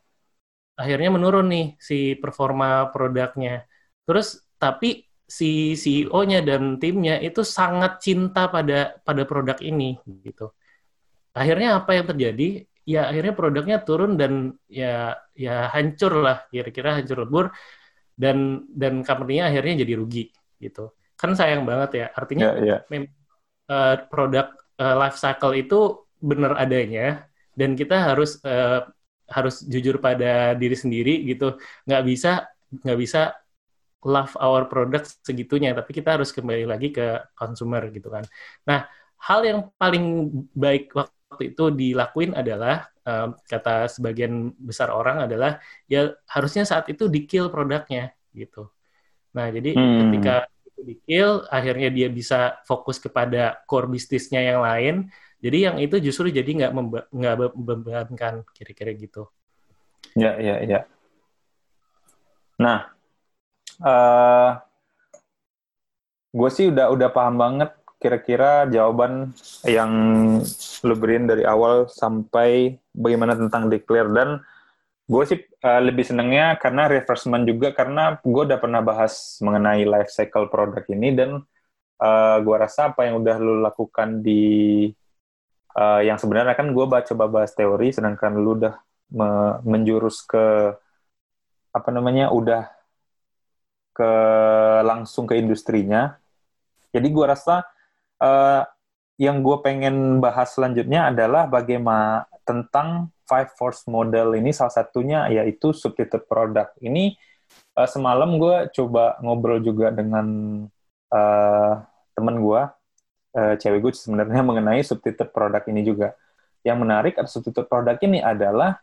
Speaker 1: akhirnya menurun nih si performa produknya terus tapi si CEO-nya dan timnya itu sangat cinta pada pada produk ini gitu. Akhirnya apa yang terjadi? Ya akhirnya produknya turun dan ya ya hancur lah kira-kira hancur lebur dan dan company-nya akhirnya jadi rugi gitu. kan sayang banget ya. Artinya
Speaker 2: yeah, yeah.
Speaker 1: uh, produk uh, life cycle itu benar adanya dan kita harus uh, harus jujur pada diri sendiri gitu. Nggak bisa nggak bisa love our product segitunya, tapi kita harus kembali lagi ke consumer gitu kan. Nah, hal yang paling baik waktu itu dilakuin adalah um, kata sebagian besar orang adalah ya harusnya saat itu di kill produknya gitu. Nah, jadi hmm. ketika itu di kill, akhirnya dia bisa fokus kepada core bisnisnya yang lain. Jadi yang itu justru jadi nggak nggak membebankan kira-kira gitu.
Speaker 2: Ya, ya, ya. Nah, uh, gue sih udah udah paham banget kira-kira jawaban yang lu beriin dari awal sampai bagaimana tentang declare dan gue sih uh, lebih senengnya karena refreshment juga karena gue udah pernah bahas mengenai life cycle produk ini dan uh, gue rasa apa yang udah lu lakukan di uh, yang sebenarnya kan gue coba bahas teori sedangkan lu udah me menjurus ke apa namanya udah ke langsung ke industrinya. Jadi gue rasa uh, yang gue pengen bahas selanjutnya adalah bagaimana tentang five force model ini salah satunya yaitu substitute product. Ini uh, semalam gue coba ngobrol juga dengan uh, temen gue, uh, cewek gue sebenarnya mengenai substitute product ini juga. Yang menarik atau substitute product ini adalah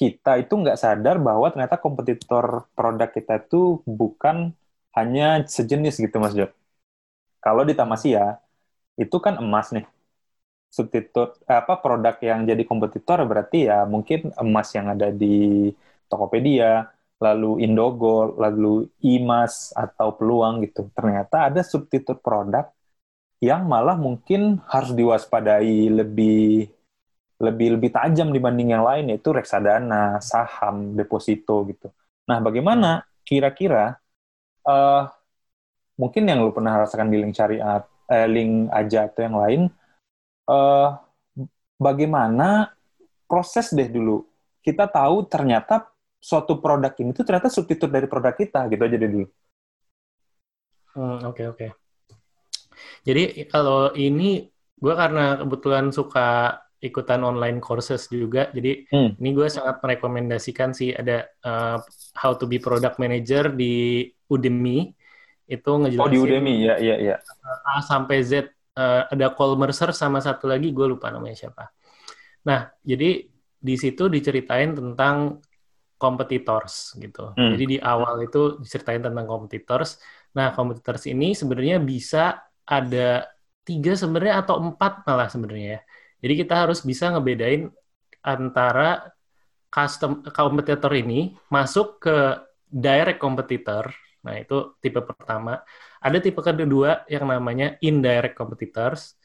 Speaker 2: kita itu nggak sadar bahwa ternyata kompetitor produk kita itu bukan hanya sejenis gitu Mas Jod. Kalau di Tamasia itu kan emas nih. Substitut apa produk yang jadi kompetitor berarti ya mungkin emas yang ada di Tokopedia, lalu Indogold, lalu Imas atau Peluang gitu. Ternyata ada substitut produk yang malah mungkin harus diwaspadai lebih lebih lebih tajam dibanding yang lain yaitu reksadana, saham, deposito gitu. Nah, bagaimana kira-kira uh, mungkin yang lu pernah rasakan di link syariat, eh, link aja atau yang lain, uh, bagaimana proses deh dulu kita tahu ternyata suatu produk ini tuh ternyata substitut dari produk kita gitu aja deh dulu.
Speaker 1: Oke hmm, oke. Okay, okay. Jadi kalau ini gue karena kebetulan suka ikutan online courses juga. Jadi hmm. ini gue sangat merekomendasikan sih ada uh, How to be Product Manager di Udemy. Itu ngejelasin.
Speaker 2: Oh di Udemy ya ya ya.
Speaker 1: A sampai Z. Uh, ada Cole Mercer sama satu lagi gue lupa namanya siapa. Nah jadi di situ diceritain tentang competitors gitu. Hmm. Jadi di awal itu diceritain tentang competitors. Nah competitors ini sebenarnya bisa ada tiga sebenarnya atau empat malah sebenarnya ya jadi kita harus bisa ngebedain antara custom kompetitor ini masuk ke direct competitor. Nah, itu tipe pertama. Ada tipe kedua yang namanya indirect competitors.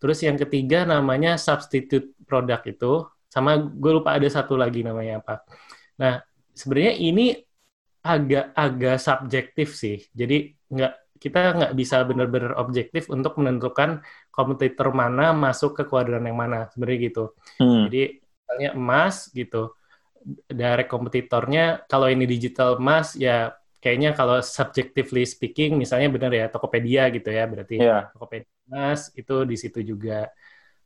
Speaker 1: Terus yang ketiga namanya substitute product itu. Sama gue lupa ada satu lagi namanya apa. Nah, sebenarnya ini agak agak subjektif sih. Jadi nggak kita nggak bisa benar-benar objektif untuk menentukan kompetitor mana masuk ke kuadran yang mana sebenarnya gitu. Hmm. Jadi misalnya emas gitu, direct kompetitornya kalau ini digital emas ya kayaknya kalau subjectively speaking misalnya benar ya Tokopedia gitu ya berarti yeah. Tokopedia emas itu di situ juga.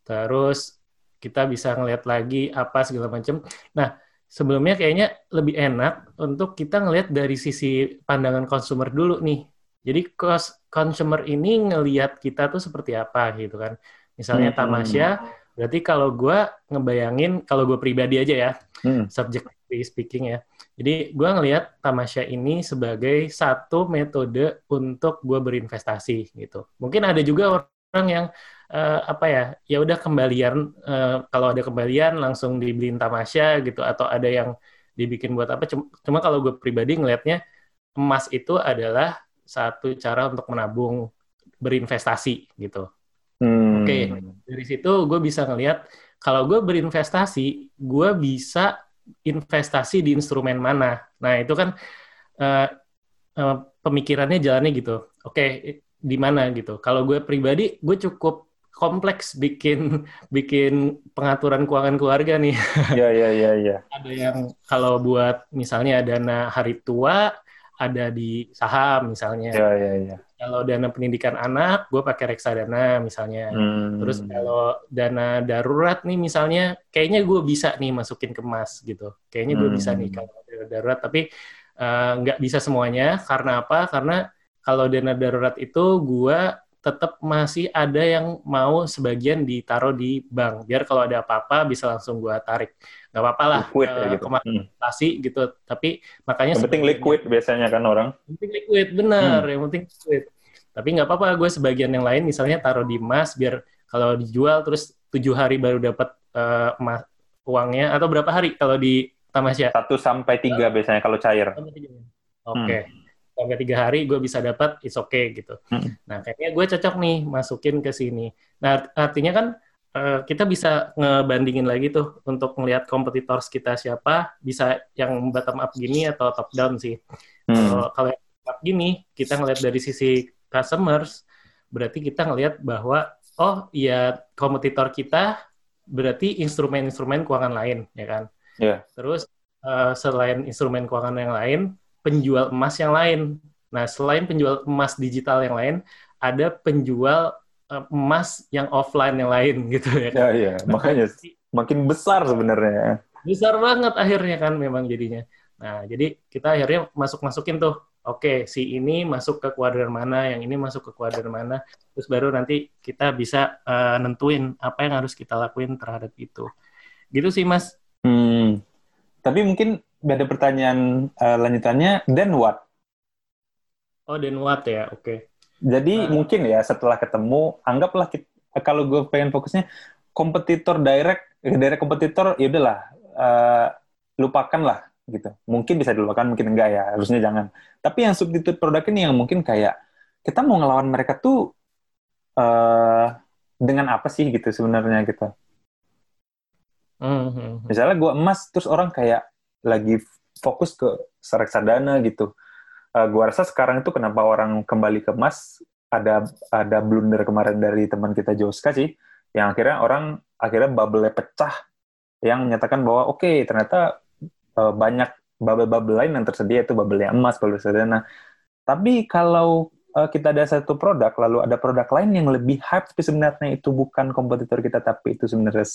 Speaker 1: Terus kita bisa ngelihat lagi apa segala macam. Nah, sebelumnya kayaknya lebih enak untuk kita ngelihat dari sisi pandangan konsumer dulu nih jadi cost consumer ini ngelihat kita tuh seperti apa gitu kan. Misalnya hmm. Tamasya, berarti kalau gue ngebayangin, kalau gue pribadi aja ya, hmm. subjectively speaking ya. Jadi gue ngelihat Tamasya ini sebagai satu metode untuk gue berinvestasi gitu. Mungkin ada juga orang yang uh, apa ya, ya udah kembalian uh, kalau ada kembalian langsung dibeliin Tamasya gitu, atau ada yang dibikin buat apa. Cuma, cuma kalau gue pribadi ngelihatnya emas itu adalah satu cara untuk menabung berinvestasi gitu. Hmm. Oke, okay. dari situ gue bisa ngelihat kalau gue berinvestasi, gue bisa investasi di instrumen mana. Nah itu kan uh, uh, pemikirannya jalannya gitu. Oke, okay, di mana gitu. Kalau gue pribadi, gue cukup kompleks bikin bikin pengaturan keuangan keluarga nih.
Speaker 2: Iya iya iya. Ya.
Speaker 1: Ada yang kalau buat misalnya dana hari tua ada di saham misalnya.
Speaker 2: Iya, iya, iya.
Speaker 1: kalau dana pendidikan anak, gue pakai reksadana misalnya. Hmm. Terus kalau dana darurat nih misalnya, kayaknya gue bisa nih masukin ke emas gitu. Kayaknya gue hmm. bisa nih hmm. kalau dana darurat, tapi eh, nggak uh, bisa semuanya. Karena apa? Karena kalau dana darurat itu gue tetap masih ada yang mau sebagian ditaruh di bank. Biar kalau ada apa-apa bisa langsung gue tarik. Nggak apa-apa lah liquid uh, ya gitu. hmm. gitu. Tapi makanya
Speaker 2: yang penting liquid biasanya kan orang.
Speaker 1: Penting liquid benar. Hmm. yang penting liquid. Tapi nggak apa-apa gue sebagian yang lain misalnya taruh di emas biar kalau dijual terus tujuh hari baru dapat uh, emas uangnya atau berapa hari kalau di tamasya?
Speaker 2: Satu sampai tiga biasanya kalau cair.
Speaker 1: Oke okay. hmm sampai tiga hari gue bisa dapat it's okay gitu. Hmm. Nah kayaknya gue cocok nih masukin ke sini. Nah artinya kan uh, kita bisa ngebandingin lagi tuh untuk melihat kompetitor kita siapa, bisa yang bottom up gini atau top down sih. Hmm. Kalau up gini kita ngelihat dari sisi customers, berarti kita ngelihat bahwa oh ya kompetitor kita berarti instrumen-instrumen keuangan lain ya kan.
Speaker 2: Yeah.
Speaker 1: Terus uh, selain instrumen keuangan yang lain penjual emas yang lain. Nah, selain penjual emas digital yang lain, ada penjual uh, emas yang offline yang lain gitu ya.
Speaker 2: Kan? Ya, iya. Nah, Makanya makin besar sebenarnya.
Speaker 1: Besar banget akhirnya kan memang jadinya. Nah, jadi kita akhirnya masuk-masukin tuh. Oke, si ini masuk ke kuadran mana, yang ini masuk ke kuadran mana. Terus baru nanti kita bisa uh, nentuin apa yang harus kita lakuin terhadap itu. Gitu sih, Mas.
Speaker 2: Hmm. Tapi mungkin ada pertanyaan uh, lanjutannya, then what?
Speaker 1: Oh, then what ya, oke. Okay.
Speaker 2: Jadi uh, mungkin ya setelah ketemu, anggaplah kita, kalau gue pengen fokusnya kompetitor direct, direct kompetitor, ya udahlah, uh, lupakanlah gitu. Mungkin bisa dilupakan, mungkin enggak ya, harusnya jangan. Tapi yang substitute produk ini yang mungkin kayak kita mau ngelawan mereka tuh uh, dengan apa sih gitu sebenarnya gitu. Mm -hmm. Misalnya gue emas, terus orang kayak lagi fokus ke reksadana gitu. Uh, gua rasa sekarang itu kenapa orang kembali ke emas ada ada blunder kemarin dari teman kita Joska sih, yang akhirnya orang akhirnya bubble pecah, yang menyatakan bahwa oke okay, ternyata uh, banyak bubble-bubble lain yang tersedia itu bubble emas, bubble reksadana. Tapi kalau uh, kita ada satu produk, lalu ada produk lain yang lebih hype, tapi sebenarnya itu bukan kompetitor kita, tapi itu sebenarnya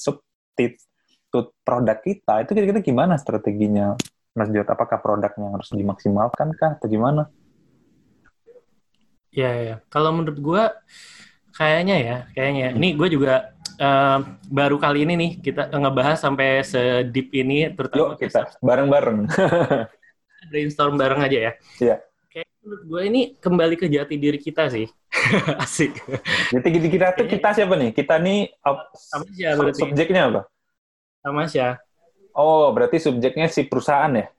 Speaker 2: substitute produk kita, itu kira-kira gimana strateginya, Mas Jod? Apakah produknya harus dimaksimalkan kah, atau gimana?
Speaker 1: Ya, ya. Kalau menurut gue, kayaknya ya, kayaknya. Hmm. Ini gue juga uh, baru kali ini nih kita ngebahas sampai sedip ini,
Speaker 2: terutama Yuk, kita bareng-bareng.
Speaker 1: brainstorm bareng aja ya.
Speaker 2: Iya.
Speaker 1: Kayak menurut gue ini kembali ke jati diri kita sih. Asik.
Speaker 2: Jati diri kita tuh kita siapa nih? Kita nih
Speaker 1: Sama sub
Speaker 2: subjeknya apa?
Speaker 1: Sama ya.
Speaker 2: Oh, berarti subjeknya si perusahaan ya?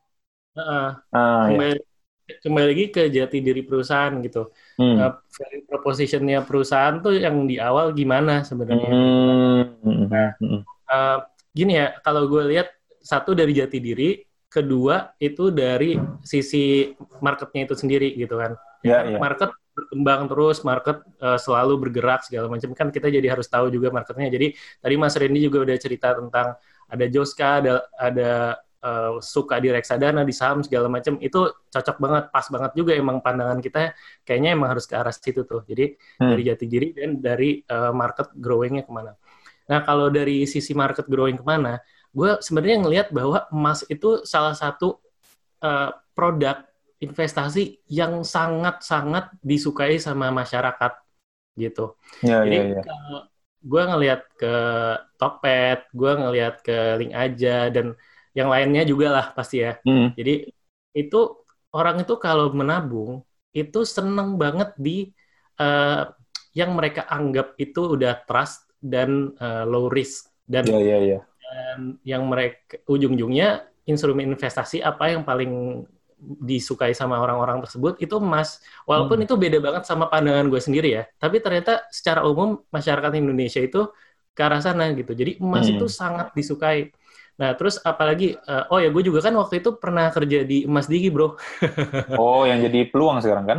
Speaker 1: Uh, uh, ah, kembali, ya. kembali lagi ke jati diri perusahaan gitu. Hmm. Uh, value propositionnya perusahaan tuh yang di awal gimana sebenarnya? Hmm. Nah, uh, gini ya, kalau gue lihat satu dari jati diri, kedua itu dari sisi marketnya itu sendiri gitu kan. Ya, ya. Market berkembang terus, market uh, selalu bergerak segala macam kan kita jadi harus tahu juga marketnya. Jadi tadi Mas Randy juga udah cerita tentang ada Joska, ada ada uh, suka di reksadana, di saham segala macam itu cocok banget, pas banget juga emang pandangan kita kayaknya emang harus ke arah situ tuh. Jadi hmm. dari jati diri dan dari uh, market growingnya ke mana. Nah kalau dari sisi market growing ke mana, gue sebenarnya ngelihat bahwa emas itu salah satu uh, produk investasi yang sangat-sangat disukai sama masyarakat gitu. Ya, Jadi ya, ya gue ngelihat ke Tokped, gue ngelihat ke Link aja dan yang lainnya juga lah pasti ya. Hmm. Jadi itu orang itu kalau menabung itu seneng banget di uh, yang mereka anggap itu udah trust dan uh, low risk dan,
Speaker 2: yeah, yeah, yeah.
Speaker 1: dan yang mereka ujung-ujungnya instrumen investasi apa yang paling disukai sama orang-orang tersebut itu emas. Walaupun hmm. itu beda banget sama pandangan gue sendiri ya. Tapi ternyata secara umum masyarakat Indonesia itu ke arah sana gitu. Jadi emas hmm. itu sangat disukai. Nah terus apalagi, uh, oh ya gue juga kan waktu itu pernah kerja di emas digi bro.
Speaker 2: oh yang jadi peluang sekarang kan?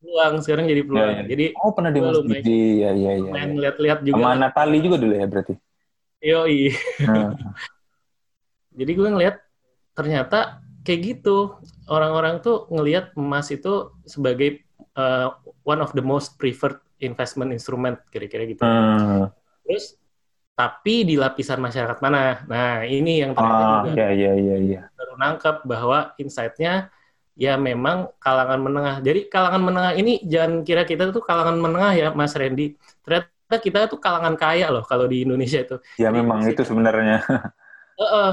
Speaker 1: Peluang sekarang jadi peluang. Ya, ya. Jadi
Speaker 2: oh pernah di emas digi, ya ya ya.
Speaker 1: Main ya. lihat-lihat juga.
Speaker 2: Sama Natali juga dulu ya berarti.
Speaker 1: Yo iya. Hmm. jadi gue ngeliat ternyata kayak gitu orang-orang tuh ngelihat emas itu sebagai uh, one of the most preferred investment instrument kira-kira gitu.
Speaker 2: Hmm.
Speaker 1: Terus tapi di lapisan masyarakat mana? Nah, ini yang ternyata
Speaker 2: Ah,
Speaker 1: juga
Speaker 2: iya iya iya iya.
Speaker 1: baru nangkep bahwa insight-nya ya memang kalangan menengah. Jadi kalangan menengah ini jangan kira kita tuh kalangan menengah ya, Mas Randy. Ternyata kita tuh kalangan kaya loh kalau di Indonesia itu.
Speaker 2: Ya
Speaker 1: Jadi
Speaker 2: memang itu sebenarnya.
Speaker 1: Heeh.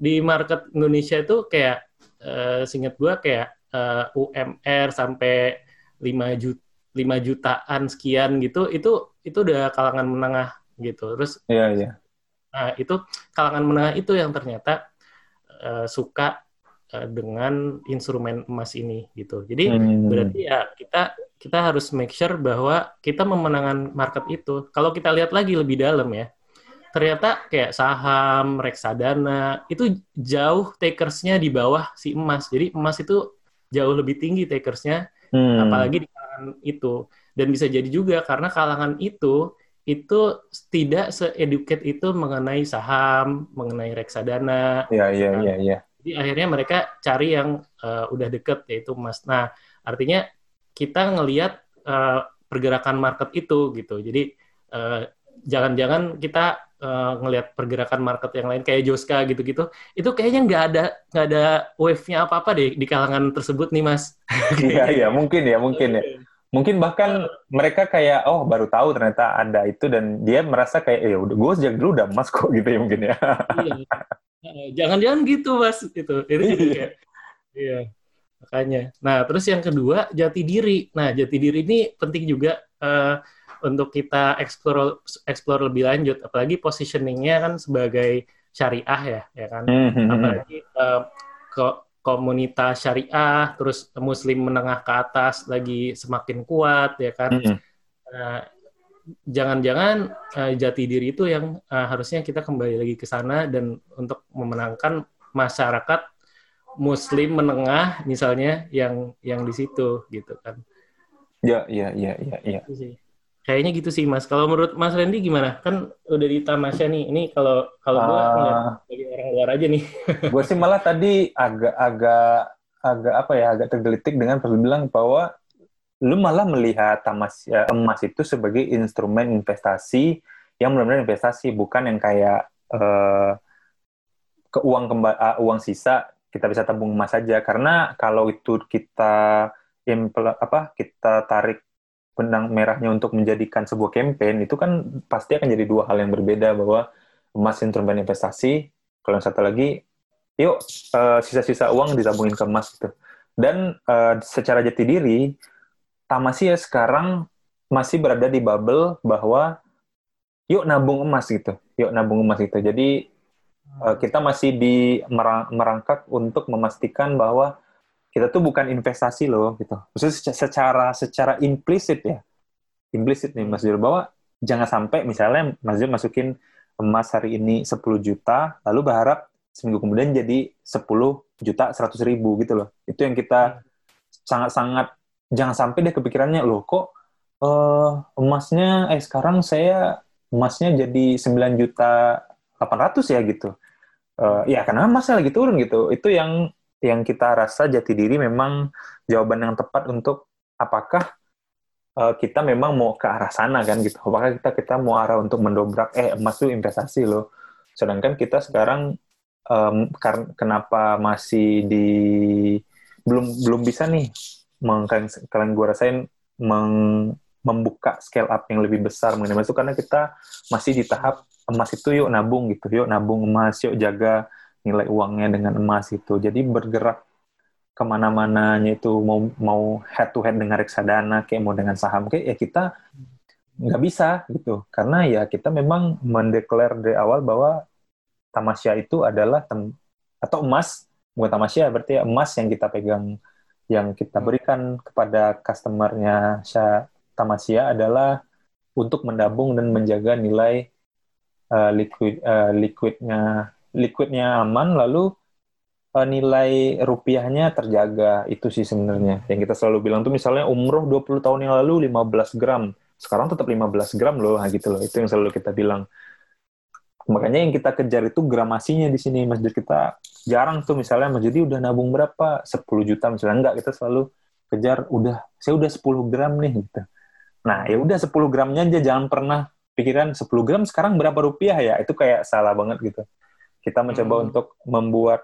Speaker 1: di market Indonesia itu kayak uh, singkat gua kayak eh, UMR sampai 5 juta 5 jutaan sekian gitu itu itu udah kalangan menengah gitu. Terus
Speaker 2: Iya iya.
Speaker 1: Nah, itu kalangan menengah itu yang ternyata eh, suka eh, dengan instrumen emas ini gitu. Jadi
Speaker 2: Hmm.
Speaker 1: berarti ya kita kita harus make sure bahwa kita memenangkan market itu. Kalau kita lihat lagi lebih dalam ya, ternyata kayak saham, reksadana itu jauh takersnya di bawah si emas. Jadi emas itu jauh lebih tinggi takersnya
Speaker 2: Hmm.
Speaker 1: apalagi di kalangan itu dan bisa jadi juga karena kalangan itu itu tidak se-educate itu mengenai saham, mengenai reksadana.
Speaker 2: Iya iya iya iya.
Speaker 1: Jadi akhirnya mereka cari yang eh, udah deket yaitu emas. Nah, artinya kita ngelihat eh, pergerakan market itu gitu. Jadi eh, jangan-jangan kita eh, ngelihat pergerakan market yang lain kayak Joska gitu-gitu, itu kayaknya nggak ada nggak ada wave-nya apa-apa deh di kalangan tersebut nih Mas.
Speaker 2: Iya iya mungkin ya mungkin ya. Mungkin bahkan mereka kayak oh baru tahu ternyata ada itu dan dia merasa kayak ya udah gue sejak dulu udah emas kok gitu ya mungkin ya.
Speaker 1: Iya. Eh, Jangan-jangan gitu Mas itu. Itu jadi kayak iya. Makanya. Nah, terus yang kedua jati diri. Nah, jati diri ini penting juga eh, untuk kita explore explore lebih lanjut apalagi positioningnya kan sebagai syariah ya, ya kan.
Speaker 2: Hmm, hmm, hmm.
Speaker 1: apalagi eh, ke komunitas syariah terus muslim menengah ke atas lagi semakin kuat ya kan. Nah, jangan-jangan eh, jati diri itu yang eh, harusnya kita kembali lagi ke sana dan untuk memenangkan masyarakat muslim menengah misalnya yang yang di situ gitu kan
Speaker 2: Ya ya ya ya ya.
Speaker 1: Itu sih. Kayaknya gitu sih mas. Kalau menurut mas Randy gimana? Kan udah di tamasya nih. Ini kalau kalau gua
Speaker 2: Ah.
Speaker 1: orang luar aja nih.
Speaker 2: Gue sih malah tadi agak-agak agak apa ya agak tergelitik dengan pas lu bilang bahwa lu malah melihat tamas ya, emas itu sebagai instrumen investasi yang benar-benar investasi bukan yang kayak eh, ke uang kemba ah, uang sisa kita bisa tabung emas saja karena kalau itu kita impl- apa kita tarik benang merahnya untuk menjadikan sebuah campaign itu kan pasti akan jadi dua hal yang berbeda bahwa emas instrumen investasi kalau yang satu lagi yuk eh, sisa-sisa uang ditabungin ke emas gitu. Dan eh, secara jati diri Tamasya sekarang masih berada di bubble bahwa yuk nabung emas gitu yuk nabung emas gitu. Jadi eh, kita masih di merang- merangkak untuk memastikan bahwa kita tuh bukan investasi loh gitu. Maksudnya seca- secara secara implisit ya. Implisit nih Mas Jul bahwa jangan sampai misalnya Mas Jul masukin emas hari ini 10 juta lalu berharap seminggu kemudian jadi 10 juta 100 ribu gitu loh. Itu yang kita sangat-sangat jangan sampai deh kepikirannya loh kok eh, emasnya eh sekarang saya emasnya jadi 9 juta 800 ya gitu. Eh, ya karena emasnya lagi turun gitu. Itu yang yang kita rasa jati diri memang jawaban yang tepat untuk apakah eh, kita memang mau ke arah sana kan gitu. Apakah kita kita mau arah untuk mendobrak eh emas itu investasi loh. Sedangkan kita sekarang kar- kenapa masih di belum belum bisa nih kalian, gue rasain meng- membuka scale up yang lebih besar mengenai itu. Karena kita masih di tahap emas itu yuk nabung gitu yuk nabung emas yuk jaga nilai uangnya dengan emas itu. Jadi bergerak ke mana-mananya itu mau mau head to head dengan reksadana kayak mau dengan saham kayak ya kita nggak bisa gitu. Karena ya kita memang mendeklar dari awal bahwa tamasya itu adalah tem atau emas bukan tamasya berarti ya emas yang kita pegang yang kita berikan kepada customernya Sya tamasya adalah untuk mendabung dan menjaga nilai uh, liquid uh, liquidnya liquidnya aman lalu uh, nilai rupiahnya terjaga. Itu sih sebenarnya. Yang kita selalu bilang tuh misalnya umroh 20 tahun yang lalu 15 gram sekarang tetap 15 gram loh. Nah gitu loh. Itu yang selalu kita bilang. Makanya yang kita kejar itu gramasinya di sini masjid kita. Jarang tuh misalnya masjid udah nabung berapa? 10 juta misalnya. Enggak kita selalu kejar udah saya udah 10 gram nih gitu. Nah, ya udah 10 gramnya aja. Jangan pernah pikiran 10 gram sekarang berapa rupiah ya? Itu kayak salah banget gitu. Kita mencoba hmm. untuk membuat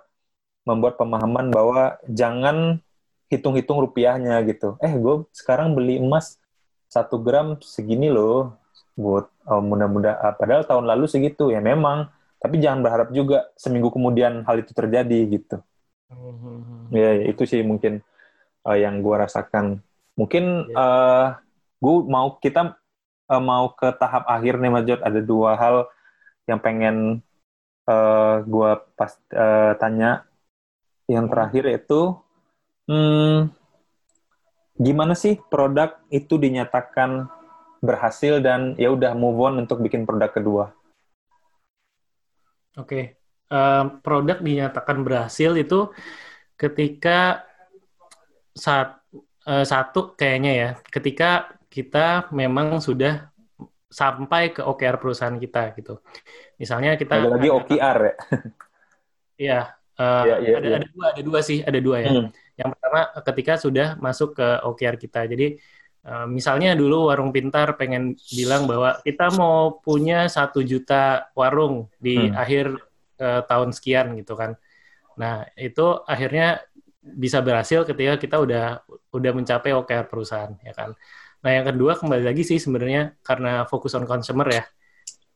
Speaker 2: membuat pemahaman bahwa jangan hitung-hitung rupiahnya gitu. Eh, gue sekarang beli emas satu gram segini loh buat oh, mudah-mudah uh, padahal tahun lalu segitu ya memang tapi jangan berharap juga seminggu kemudian hal itu terjadi gitu hmm. ya itu sih mungkin uh, yang gue rasakan mungkin yeah. Ya. uh, gue mau kita uh, mau ke tahap akhir nih Mas Jod ada dua hal yang pengen uh, gue pas uh, tanya yang hmm. terakhir itu hmm, gimana sih produk itu dinyatakan berhasil dan ya udah move on untuk bikin produk kedua.
Speaker 1: Oke, okay. uh, produk dinyatakan berhasil itu ketika saat uh, satu kayaknya ya, ketika kita memang sudah sampai ke OKR perusahaan kita gitu. Misalnya kita
Speaker 2: ada lagi OKR ya.
Speaker 1: Iya, uh, ya, ya, ada, ya. ada dua, ada dua sih, ada dua ya. Hmm. Yang pertama ketika sudah masuk ke OKR kita. Jadi Eh, misalnya dulu warung pintar pengen bilang bahwa kita mau punya satu juta warung di hmm. akhir uh, tahun sekian gitu kan. Nah itu akhirnya bisa berhasil ketika kita udah udah mencapai OKR perusahaan ya kan. Nah yang kedua kembali lagi sih sebenarnya karena fokus on consumer ya.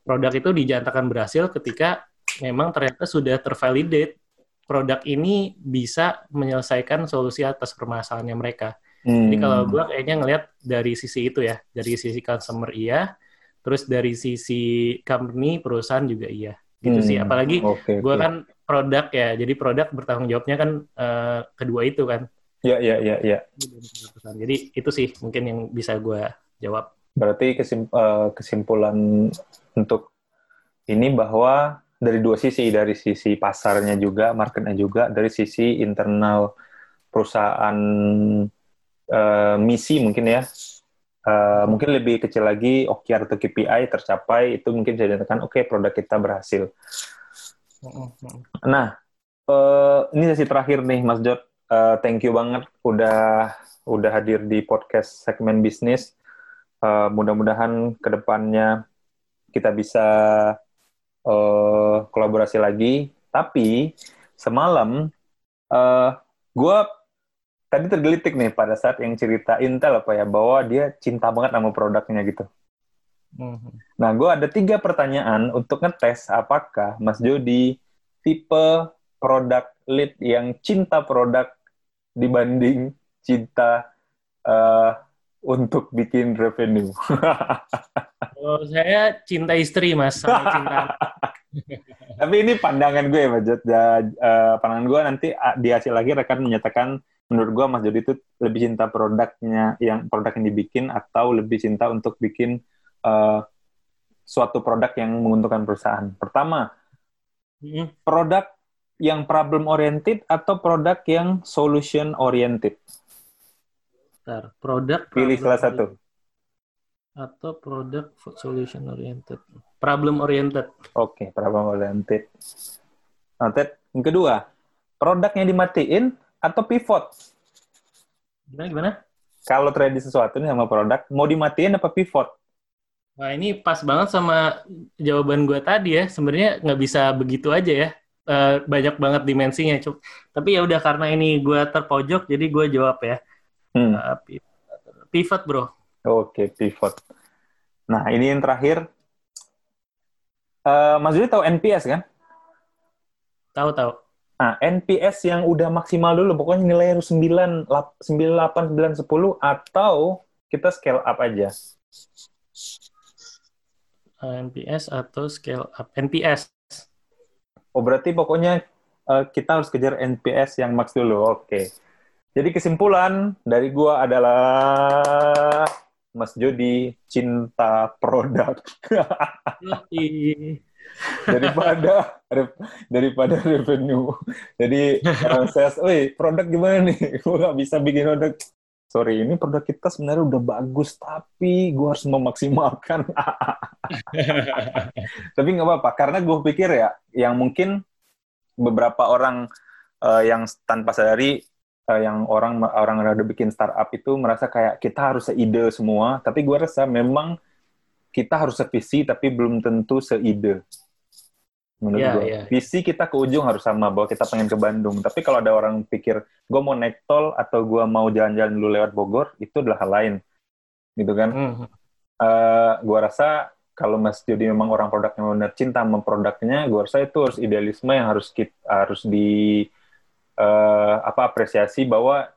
Speaker 1: Produk itu dinyatakan berhasil ketika memang ternyata sudah tervalidate produk ini bisa menyelesaikan solusi atas permasalahannya mereka. Hmm. Jadi kalau gue kayaknya ngelihat dari sisi itu ya, dari sisi consumer iya, terus dari sisi company perusahaan juga iya, gitu hmm. sih. Apalagi okay, gue okay. kan produk ya, jadi produk bertanggung jawabnya kan uh, kedua itu kan.
Speaker 2: Iya iya iya. Ya.
Speaker 1: Jadi itu sih mungkin yang bisa gue jawab.
Speaker 2: Berarti uh, kesimpulan untuk ini bahwa dari dua sisi, dari sisi pasarnya juga, marketnya juga, dari sisi internal perusahaan uh, misi mungkin ya uh, mungkin lebih kecil lagi OKR atau KPI tercapai itu mungkin bisa dikatakan oke okay, produk kita berhasil nah uh, ini sesi terakhir nih Mas Jod uh, thank you banget udah udah hadir di podcast segmen bisnis uh, mudah-mudahan ke depannya kita bisa uh, kolaborasi lagi tapi semalam uh, gue tadi tergelitik nih pada saat yang cerita Intel apa ya bahwa dia cinta banget sama produknya gitu. Mm-hmm. Nah, gue ada tiga pertanyaan untuk ngetes apakah Mas Jody tipe produk lead yang cinta produk dibanding cinta uh, untuk bikin revenue.
Speaker 1: oh, saya cinta istri mas, sama cinta.
Speaker 2: Tapi ini pandangan gue Mas Jod. Uh, pandangan gue nanti di hasil lagi rekan menyatakan menurut gue Mas Jody itu lebih cinta produknya yang produk yang dibikin atau lebih cinta untuk bikin uh, suatu produk yang menguntungkan perusahaan. Pertama, hmm. produk yang problem oriented atau produk yang solution oriented.
Speaker 1: Bentar, produk
Speaker 2: pilih salah satu.
Speaker 1: Atau produk solution oriented. Problem oriented.
Speaker 2: Oke, okay, problem oriented. Nah, yang kedua, produk yang dimatiin atau pivot?
Speaker 1: Gimana gimana?
Speaker 2: Kalau terjadi sesuatu nih sama produk, mau dimatiin apa pivot?
Speaker 1: Wah ini pas banget sama jawaban gue tadi ya. Sebenarnya nggak bisa begitu aja ya. Uh, banyak banget dimensinya. Tapi ya udah karena ini gue terpojok, jadi gue jawab ya. Hmm. Uh, pivot bro.
Speaker 2: Oke okay, pivot. Nah ini yang terakhir. Uh, Mas Juli tahu NPS kan?
Speaker 1: Tahu tahu.
Speaker 2: Nah, NPS yang udah maksimal dulu, pokoknya nilai harus 9, 98, 9, 10, atau kita scale up aja.
Speaker 1: NPS atau scale up. NPS.
Speaker 2: Oh, berarti pokoknya uh, kita harus kejar NPS yang max dulu. Oke. Okay. Jadi kesimpulan dari gua adalah Mas Jody cinta produk. daripada daripada revenue. Jadi orang sales, "Woi, produk gimana nih? Gue nggak bisa bikin produk." Sorry, ini produk kita sebenarnya udah bagus, tapi gue harus memaksimalkan. tapi nggak apa-apa, karena gue pikir ya, yang mungkin beberapa orang uh, yang tanpa sadari uh, yang orang orang yang udah bikin startup itu merasa kayak kita harus seide semua, tapi gue rasa memang kita harus sevisi tapi belum tentu seide. Menurut yeah, gue, yeah. visi kita ke ujung harus sama bahwa kita pengen ke Bandung. Tapi kalau ada orang pikir gue mau naik tol atau gue mau jalan-jalan dulu lewat Bogor, itu adalah hal lain, gitu kan? Mm. Uh, gue rasa kalau Mas Jody memang orang produknya benar cinta sama produknya, gue rasa itu harus idealisme yang harus kita, harus di uh, apa apresiasi bahwa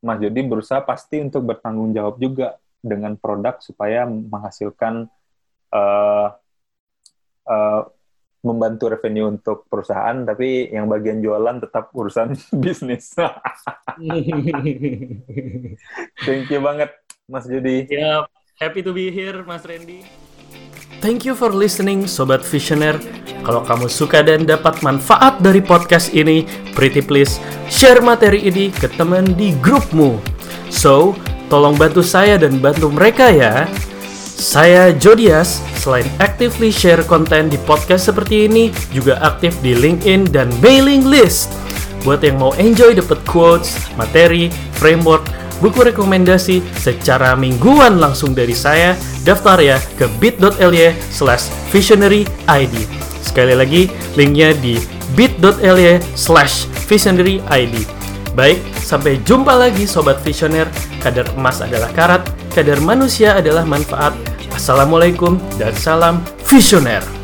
Speaker 2: Mas Jody berusaha pasti untuk bertanggung jawab juga dengan produk supaya menghasilkan uh, uh, membantu revenue untuk perusahaan, tapi yang bagian jualan tetap urusan bisnis. Thank you banget, Mas Jody.
Speaker 1: Yeah, happy to be here, Mas Randy. Thank you for listening, Sobat Visioner. Kalau kamu suka dan dapat manfaat dari podcast ini, pretty please share materi ini ke teman di grupmu. So, tolong bantu saya dan bantu mereka ya. Saya Jodias, selain actively share konten di podcast seperti ini, juga aktif di LinkedIn dan mailing list. Buat yang mau enjoy dapat quotes, materi, framework, buku rekomendasi secara mingguan langsung dari saya, daftar ya ke bit.ly slash visionary ID. Sekali lagi, linknya di bit.ly slash visionary ID. Baik, sampai jumpa lagi Sobat Visioner. Kadar emas adalah karat, kadar manusia adalah manfaat. Assalamualaikum dan salam visioner.